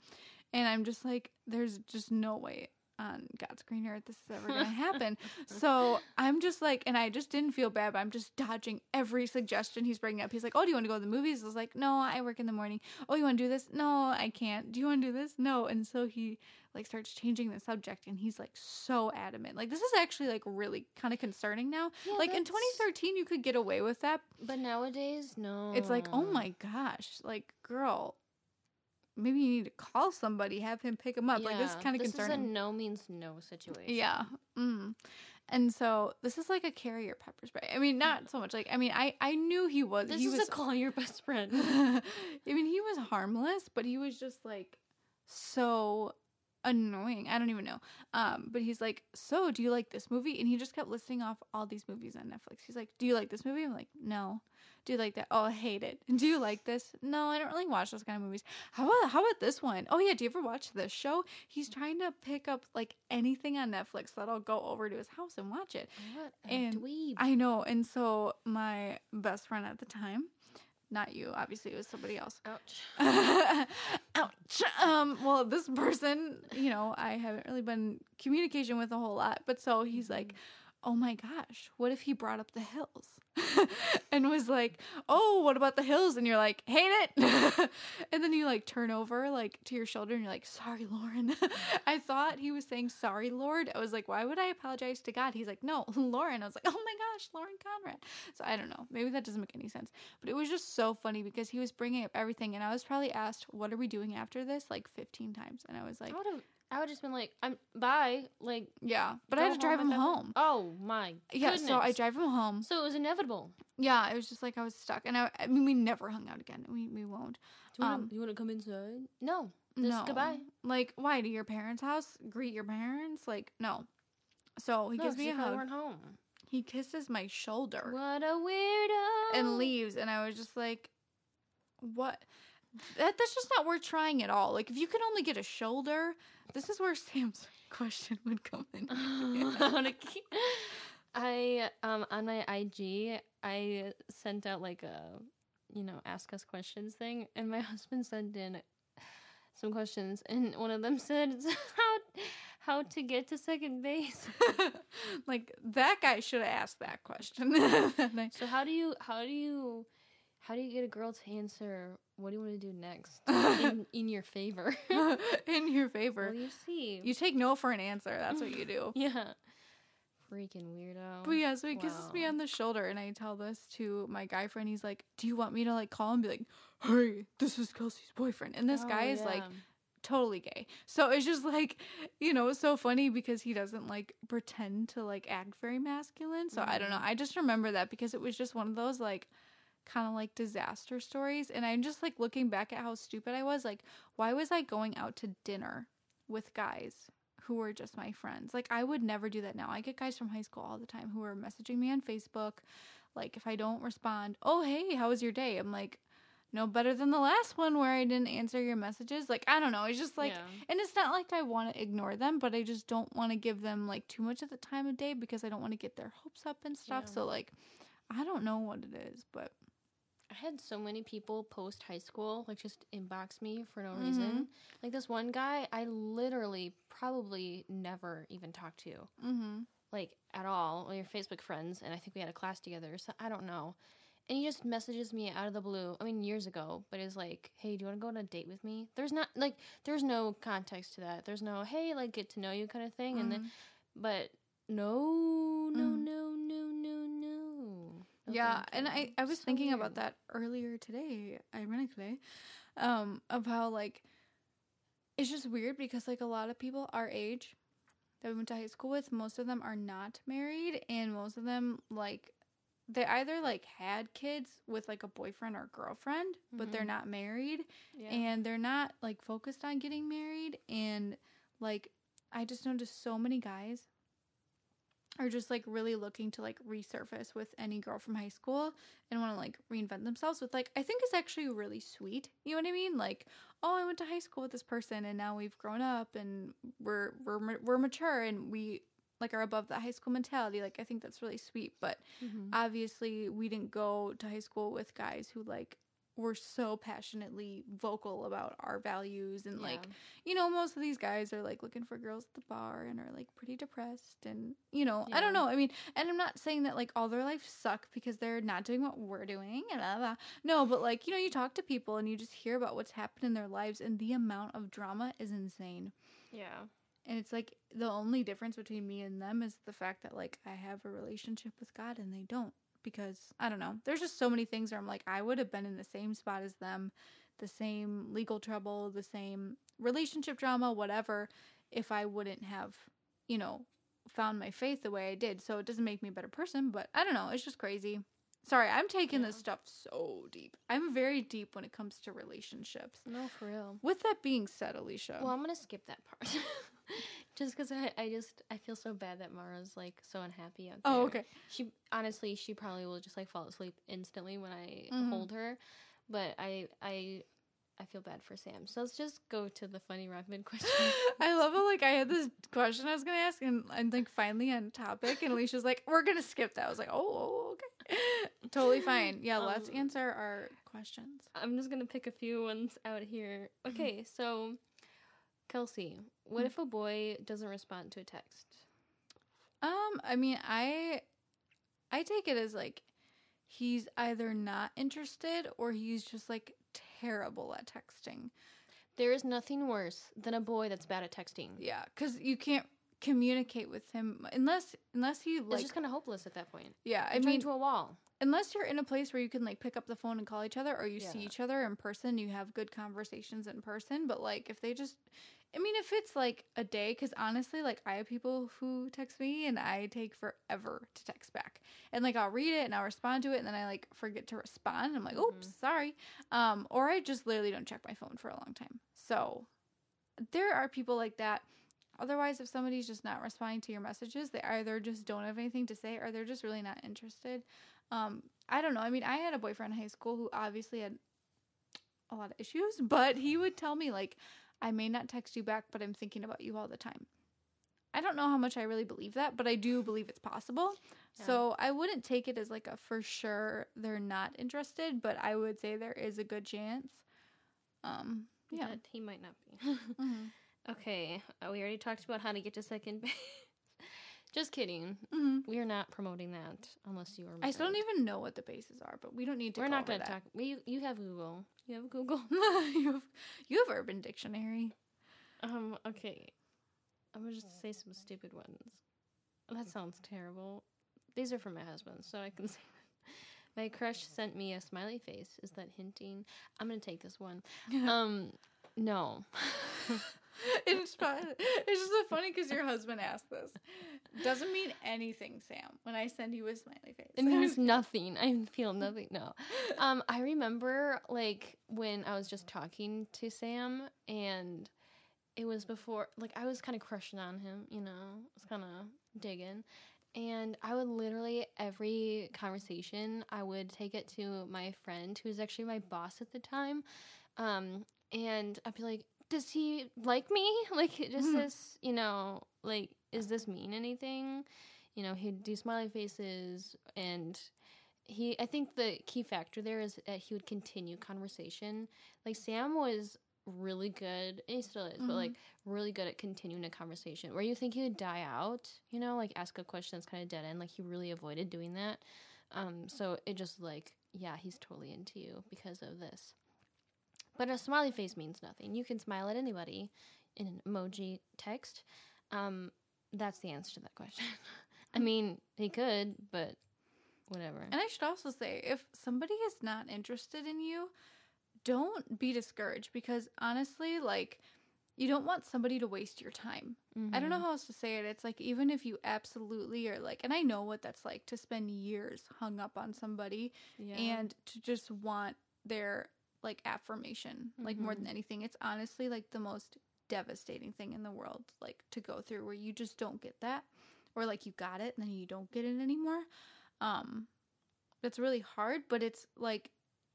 And I'm just like, there's just no way on God's green earth this is ever gonna happen. so I'm just like, and I just didn't feel bad, but I'm just dodging every suggestion he's bringing up. He's like, "Oh, do you want to go to the movies?" I was like, "No, I work in the morning." "Oh, you want to do this?" "No, I can't." "Do you want to do this?" "No." And so he like starts changing the subject, and he's like so adamant. Like this is actually like really kind of concerning now. Yeah, like in 2013, you could get away with that. But nowadays, no. It's like, oh my gosh, like girl. Maybe you need to call somebody, have him pick him up. Like this is kind of concerning. This is a no means no situation. Yeah. Mm. And so this is like a carrier pepper spray. I mean, not so much like I mean, I I knew he was This he is was a call your best friend. I mean, he was harmless, but he was just like so annoying. I don't even know. Um, but he's like, "So, do you like this movie?" And he just kept listing off all these movies on Netflix. He's like, "Do you like this movie?" I'm like, "No." Do you like that? Oh, I hate it. Do you like this? No, I don't really watch those kind of movies. How about how about this one? Oh yeah, do you ever watch this show? He's trying to pick up like anything on Netflix that I'll go over to his house and watch it. what a And dweeb. I know. And so my best friend at the time, not you, obviously it was somebody else. Ouch. Ouch. Um, well, this person, you know, I haven't really been communication with a whole lot, but so he's like, oh my gosh, what if he brought up the hills? and was like, oh, what about the hills? And you're like, hate it. and then you like turn over like to your shoulder and you're like, sorry, Lauren. I thought he was saying sorry, Lord. I was like, why would I apologize to God? He's like, no, Lauren. I was like, oh my gosh, Lauren Conrad. So I don't know. Maybe that doesn't make any sense. But it was just so funny because he was bringing up everything. And I was probably asked, what are we doing after this? Like 15 times. And I was like. I would just been like, "I'm bye." Like, yeah. But I had to drive him that point. home. Oh my. Goodness. Yeah, so I drive him home. So it was inevitable. Yeah, it was just like I was stuck, and I, I mean, we never hung out again. We we won't. Do you want Um, to? You want to come inside? No. This no, goodbye. Like, why to your parents' house? Greet your parents? Like, no. So he no, gives 'cause me a hug. weren't home. He kisses my shoulder What a weirdo. and leaves, and I was just like, what? That that's just not worth trying at all. Like, if you can only get a shoulder, this is where Sam's question would come in. I um on my IG I sent out like a you know ask us questions thing, and my husband sent in some questions, and one of them said how how to get to second base. like that guy should have asked that question. so how do you how do you how do you get a girl to answer what do you want to do next in, in your favor? in your favor. Well, you see. You take no for an answer. That's what you do. yeah. Freaking weirdo. But yeah, so he kisses me on the shoulder, and I tell this to my guy friend. He's like, "Do you want me to like call and be like, hey, this is Kelsey's boyfriend?" And this Oh, guy is like totally gay. So it's just like, you know, it's so funny because he doesn't like pretend to like act very masculine. So I don't know. Mhm. I just remember that because it was just one of those like kind of like disaster stories. And I'm just like looking back at how stupid I was. Like, why was I going out to dinner with guys who were just my friends? Like, I would never do that now. I get guys from high school all the time who are messaging me on Facebook. Like, if I don't respond, oh, hey, how was your day? I'm like, no better than the last one where I didn't answer your messages. Like, I don't know. It's just like, Yeah. and it's not like I want to ignore them, but I just don't want to give them like too much of the time of day because I don't want to get their hopes up and stuff. Yeah. So, like, I don't know what it is, but I had so many people post high school, like just inbox me for no Mhm. reason. Like this one guy, I literally probably never even talked to, mm-hmm. like at all. We were Facebook friends, and I think we had a class together. So I don't know. And he just messages me out of the blue. I mean, years ago, but is like, "Hey, do you want to go on a date with me?" There's not like, there's no context to that. There's no, "Hey, like get to know you" kind of thing. And then, but no, no, Mhm. no. No, yeah, and. I I was So thinking weird. about that earlier today, ironically, um, of how like it's just weird because like a lot of people our age that we went to high school with, most of them are not married, and most of them like they either like had kids with like a boyfriend or girlfriend, but they're Mhm. not married, Yeah. and they're not like focused on getting married and like i just noticed so many guys are just like really looking to like resurface with any girl from high school and want to like reinvent themselves with like i think is actually really sweet you know what i mean like oh i went to high school with this person and now we've grown up and we're we're we're mature and we like are above that high school mentality like i think that's really sweet but Mhm. obviously we didn't go to high school with guys who like were so passionately vocal about our values and like you know most of these guys are like looking for girls at the bar and are like pretty depressed and you know i don't know. I mean and i'm not saying that like all their lives suck because they're not doing what we're doing and blah, blah. no but like you know you talk to people and you just hear about what's happened in their lives and the amount of drama is insane. Yeah. and it's like the only difference between me and them is the fact that like I have a relationship with God and they don't because I don't know. There's just so many things where I'm like I would have been in the same spot as them, the same legal trouble, the same relationship drama, whatever, if I wouldn't have, you know, found my faith the way I did. So it doesn't make me a better person, but I don't know, it's just crazy. Sorry, I'm taking this stuff so deep. I'm very deep when it comes to relationships. No, for real. With that being said, Alysia. Well, I'm gonna skip that part, just because I, I just I feel so bad that Mara's like so unhappy out there. oh, okay. She honestly, she probably will just like fall asleep instantly when I Mhm. hold her, but I I I feel bad for Sam. So let's just go to the funny rapid question. I love how like I had this question I was gonna ask and and like finally on topic and Alysia's like, we're gonna skip that. I was like, oh, oh okay. totally fine. Yeah, let's Um, answer our questions. I'm just gonna pick a few ones out here. Okay, so Kelsey, what if a boy doesn't respond to a text? Um, I mean I I take it as like he's either not interested or he's just like terrible at texting. There is nothing worse than a boy that's bad at texting. Yeah, because you can't communicate with him unless unless he like it's just kind of hopeless at that point. yeah. I I mean, to a wall. Unless you're in a place where you can like pick up the phone and call each other or you see each other in person you have good conversations in person but like if they just i mean if it's like a day because honestly like i have people who text me and i take forever to text back. And like i'll read it and i'll respond to it and then i like forget to respond. And i'm like oops sorry. Um or i just literally don't check my phone for a long time. So there are people like that. Otherwise if somebody's just not responding to your messages they either just don't have anything to say or they're just really not interested um i don't know i mean i had a boyfriend in high school who obviously had a lot of issues but he would tell me like i may not text you back but i'm thinking about you all the time i don't know how much i really believe that but i do believe it's possible Yeah. So I wouldn't take it as like a for sure they're not interested, but I would say there is a good chance. Um, yeah. He might not be. Mhm. okay, uh, we already talked about how to get to second base. Just kidding. Mhm. We are not promoting that unless you are. I still don't even know what the bases are, but we don't need to. We're not going to talk. We you have Google. You have Google. you have you have Urban Dictionary. Um. Okay. I'm gonna just say some stupid ones. That sounds terrible. These are from my husband, so I can say. My crush sent me a smiley face. Is that hinting? I'm gonna take this one. Um, no. it's fun. It's just so funny because your husband asked this. Doesn't mean anything, Sam. When I send you a smiley face, It means nothing. I feel nothing. No. Um, I remember like when I was just talking to Sam and it was before like I was kind of crushing on him, you know. I was kind of digging. And I would literally every conversation I would take it to my friend who was actually my boss at the time. Um, and I'd be like, "Does he like me? Like, does Mhm. this, you know, like, is this mean anything?" You know, he'd do smiley faces, and he. I think the key factor there is that he would continue conversation. Like Sam was really good, and he still is, but Mhm. like really good at continuing a conversation. Where you think he would die out, you know, like ask a question that's kind of dead end. Like he really avoided doing that. Um, so it just like, yeah, he's totally into you because of this. But a smiley face means nothing. You can smile at anybody in an emoji text. Um, that's the answer to that question. I mean, he could, but whatever. And I should also say, if somebody is not interested in you, don't be discouraged because honestly, like, you don't want somebody to waste your time. I don't know Mhm. how else to say it. It's like, even if you absolutely are like, and I know what that's like to spend years hung up on somebody Yeah. and to just want their like affirmation, like more than Mhm. anything. It's honestly like the most devastating thing in the world, like to go through where you just don't get that, or like you got it and then you don't get it anymore. Um, it's really hard, but it's like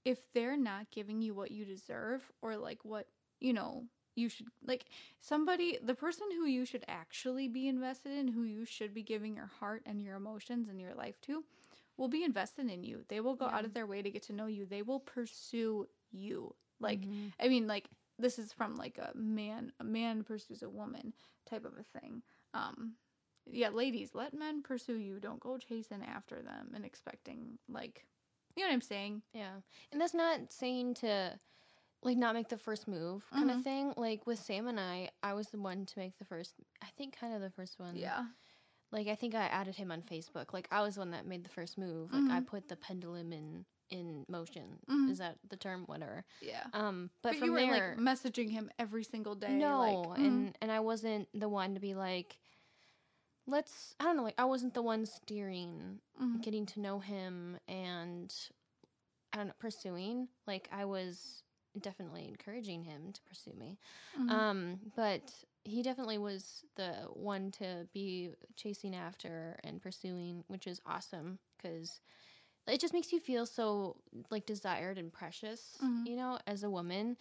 if they're not giving you what you deserve or like what you know you should like somebody the person who you should actually be invested in who you should be giving your heart and your emotions and your life to will be invested in you they will go out of their way to get to know you they will pursue you like Mhm. i mean like this is from like a man a man pursues a woman type of a thing um yeah ladies let men pursue you don't go chasing after them and expecting like you know what i'm saying Yeah. And that's not saying to like not make the first move kind Mhm. of thing. Like with Sam and I, I was the one to make the first I think kind of the first one. yeah Like I think I added him on Facebook. Like I was the one that made the first move. Like I Mhm. put the pendulum in in motion. Mhm. Is that the term? Whatever. yeah Um but, but, from you were there like messaging him every single day No, like, mhm. and and I wasn't the one to be like let's I don't know, like I wasn't the one steering Mhm. getting to know him and I don't know, pursuing. Like I was definitely encouraging him to pursue me. Mhm. Um, but he definitely was the one to be chasing after and pursuing, which is awesome because it just makes you feel so like desired and precious, Mhm. you know, as a woman.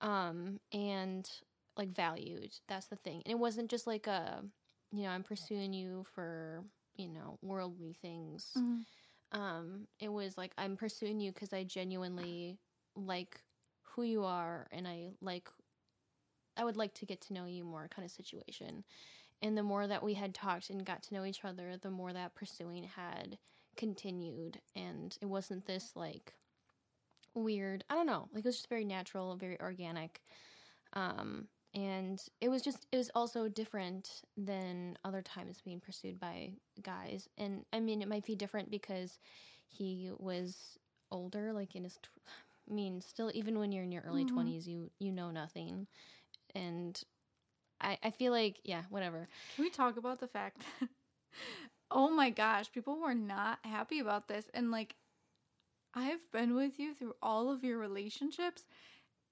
Um, and like valued. That's the thing. And it wasn't just like a, you know, I'm pursuing you for, you know, worldly things Mhm. um it was like i'm pursuing you because i genuinely like who you are and i like i would like to get to know you more kind of situation and the more that we had talked and got to know each other the more that pursuing had continued and it wasn't this like weird i don't know like it was just very natural very organic um and it was just it was also different than other times being pursued by guys and i mean it might be different because he was older like in his tw- i mean still even when you're in your early Mhm. 20s you you know nothing and i i feel like yeah whatever Can we talk about the fact oh my gosh, people were not happy about this. And like, I've been with you through all of your relationships,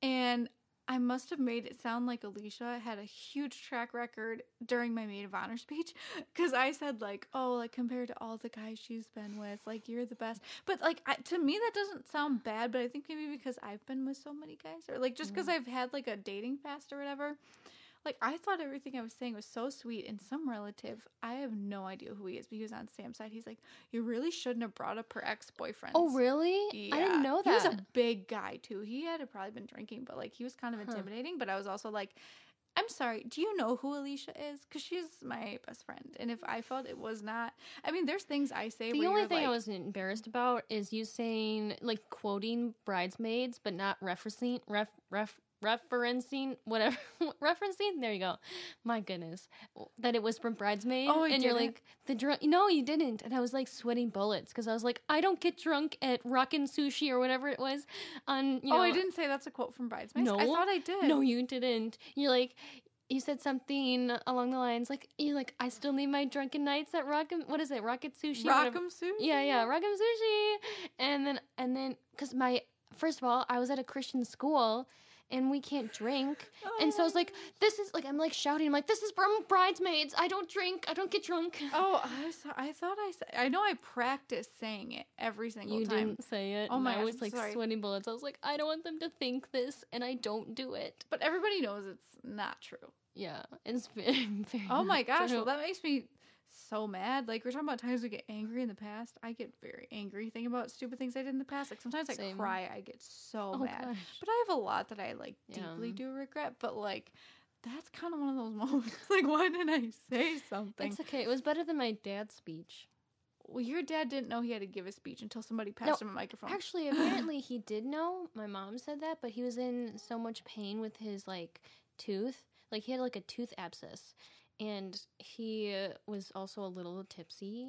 and I must have made it sound like Alysia had a huge track record during my maid of honor speech because I said like, oh, like compared to all the guys she's been with, like you're the best. But like I, to me, that doesn't sound bad. But I think maybe because I've been with so many guys, or like just because mm. I've had like a dating past or whatever, Like I thought everything I was saying was so sweet, and some relative, I have no idea who he is, but he was on Sam's side. He's like, "You really shouldn't have brought up her ex boyfriend." Oh, really? I didn't know that. He was a big guy too. He had probably been drinking, but like he was kind of Huh. intimidating. But I was also like, I'm sorry. Do you know who Alysia is? Because she's my best friend, and if I felt it was not, I mean, there's things I say. the only thing I was embarrassed about is you saying like quoting bridesmaids, but not referencing ref ref referencing whatever referencing. There you go. My goodness, that it was from bridesmaid. Oh, I and you're like the drunk. No, you didn't. And I was like sweating bullets because I was like, I don't get drunk at Rockin' Sushi or whatever it was. On you oh, know, I didn't say that's a quote from Bridesmaids. I thought I did. No, you didn't. You're like. You said something along the lines like you like I still need my drunken nights at Rock what is it Rocket Sushi. Rock'em Sushi. Yeah, yeah, Rock'em Sushi. And then and then cuz my first of all, I was at a Christian school and we can't drink. And so I was oh. like, this is like I'm like shouting, I'm like, this is from bridesmaids. I don't drink. I don't get drunk. Oh, I, was, I thought I said. I know I practiced saying it every single you time. You didn't say it. Oh my I was like sorry. sweating bullets. I was like, I don't want them to think this and I don't do it. But everybody knows it's not true. Yeah. It's very, very Oh my gosh, true. well that makes me so mad. Like we're talking about times we get angry in the past. I get very angry thinking about stupid things I did in the past. Like sometimes I cry. I get so Oh, mad. gosh. But I have a lot that I like deeply Yeah. do regret. But like that's kind of one of those moments. like why didn't I say something? It's okay. It was better than my dad's speech. well, your dad didn't know he had to give a speech until somebody passed him a microphone. Actually, apparently he did know. My mom said that, but he was in so much pain with his like tooth. Like he had like a tooth abscess, and he was also a little tipsy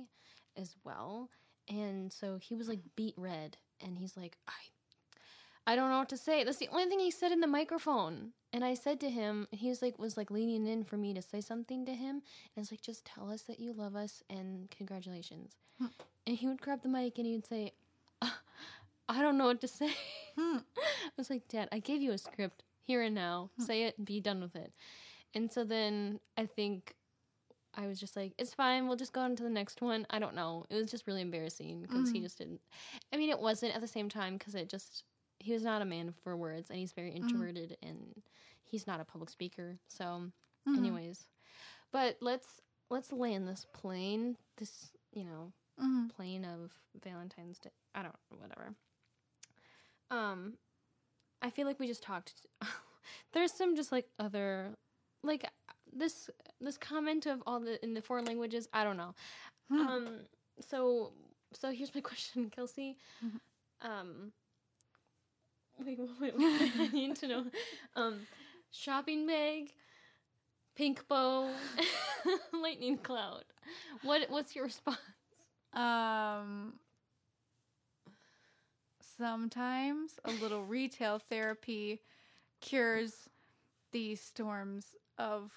as well. And so he was like beat red, and he's like, I, I don't know what to say. That's the only thing he said in the microphone. And I said to him, he was like, was like leaning in for me to say something to him, and I was like, just tell us that you love us and congratulations. Hmm. And he would grab the mic and he would say, I don't know what to say. Hmm. I was like, Dad, I gave you a script here and now. Hmm. Say it and be done with it. And so then I think I was just like, it's fine. We'll just go on to the next one. I don't know. It was just really embarrassing because he Mhm. just didn't. I mean, it wasn't at the same time because it just, he was not a man for words and he's very Mm-hmm. introverted and he's not a public speaker. So, Mhm. anyways, but let's, let's land this plane, this, you know, Mhm. plane of Valentine's Day. I don't whatever. Um I feel like we just talked there's some just like other like this this comment of all the in the foreign languages, I don't know. Hmm. Um so so here's my question, Kelsey. Mhm. Um wait, wait, wait, I need to know. Um shopping bag, pink bow, lightning cloud. What what's your response? Um, sometimes a little retail therapy cures the storms of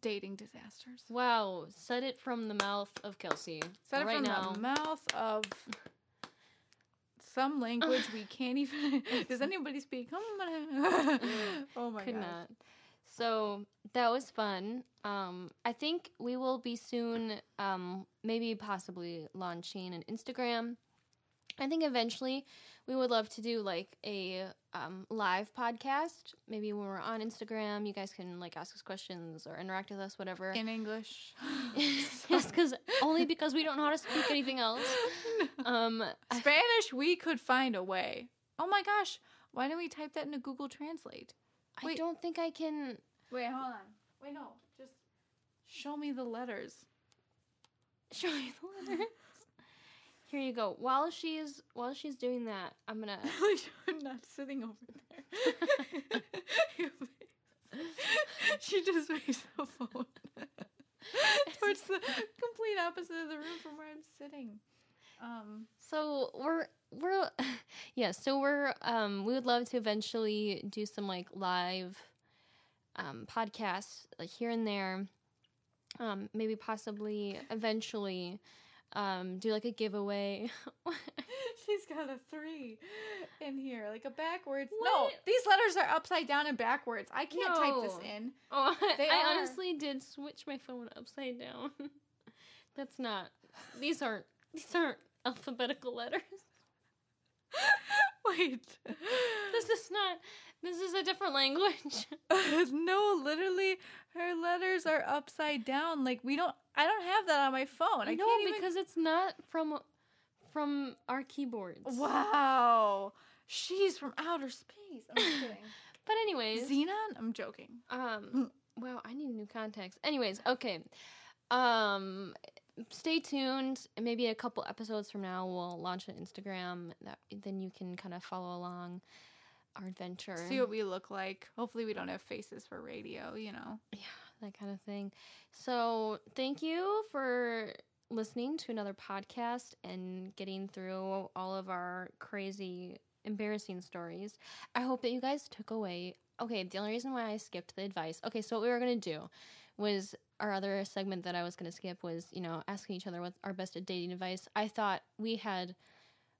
dating disasters. Wow, said it from the mouth of Kelsey. Said it right from now. the mouth of some language we can't even. Does anybody speak? oh my Could god! not. So that was fun. Um, I think we will be soon, um, maybe possibly launching an Instagram. I think eventually we would love to do like a um, live podcast. Maybe when we're on Instagram, you guys can like ask us questions or interact with us, whatever. In English. yes, because only because we don't know how to speak anything else. Um, Spanish, we could find a way. Oh my gosh! Why didn't we type that into Google Translate? I don't think I can. Wait, hold on. Wait, no. Just show me the letters. show me the letters. Here you go. While she's while she's doing that, I'm gonna. I'm not sitting over there. she just raised the phone towards the complete opposite of the room from where I'm sitting. Um, So we're we're yeah. So we're um we would love to eventually do some like live um podcasts like here and there. Um, maybe possibly eventually um do like a giveaway. she's got a three in here, like a backwards. No, these letters are upside down and backwards. I can't type this in. oh, They I are. honestly did switch my phone upside down. That's not. These aren't. These aren't alphabetical letters. Wait. This is not? This is a different language. no, literally, her letters are upside down. Like we don't. I don't have that on my phone. I no, can't even. because it's not from from our keyboards. Wow, she's from outer space. I'm just kidding. But anyways, Zenon. I'm joking. um, wow, I need new context. Anyways, okay. Um, stay tuned. Maybe a couple episodes from now, we'll launch an Instagram. That then you can kind of follow along our adventure. See what we look like. Hopefully, we don't have faces for radio. You know. That kind of thing. So, thank you for listening to another podcast and getting through all of our crazy, embarrassing stories. I hope that you guys took away. Okay, the only reason why I skipped the advice. Okay, so what we were going to do was our other segment that I was going to skip was, you know, asking each other what our best dating advice. I thought we had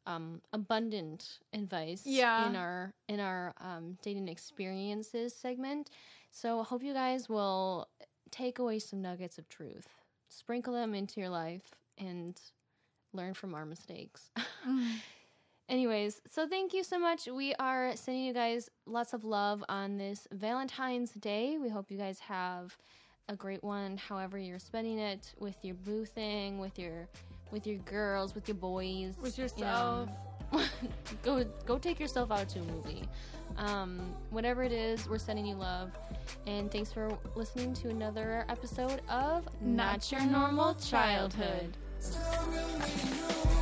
um abundant advice Yeah. in our in our um dating experiences segment. So I hope you guys will take away some nuggets of truth, sprinkle them into your life, and learn from our mistakes. Anyways, so thank you so much. We are sending you guys lots of love on this Valentine's Day. We hope you guys have a great one, however you're spending it, with your boo thing, with your with your girls, with your boys, With you yourself. know. go go take yourself out to a movie. Um, whatever it is, we're sending you love. And thanks for listening to another episode of Not Your Normal Childhood. Know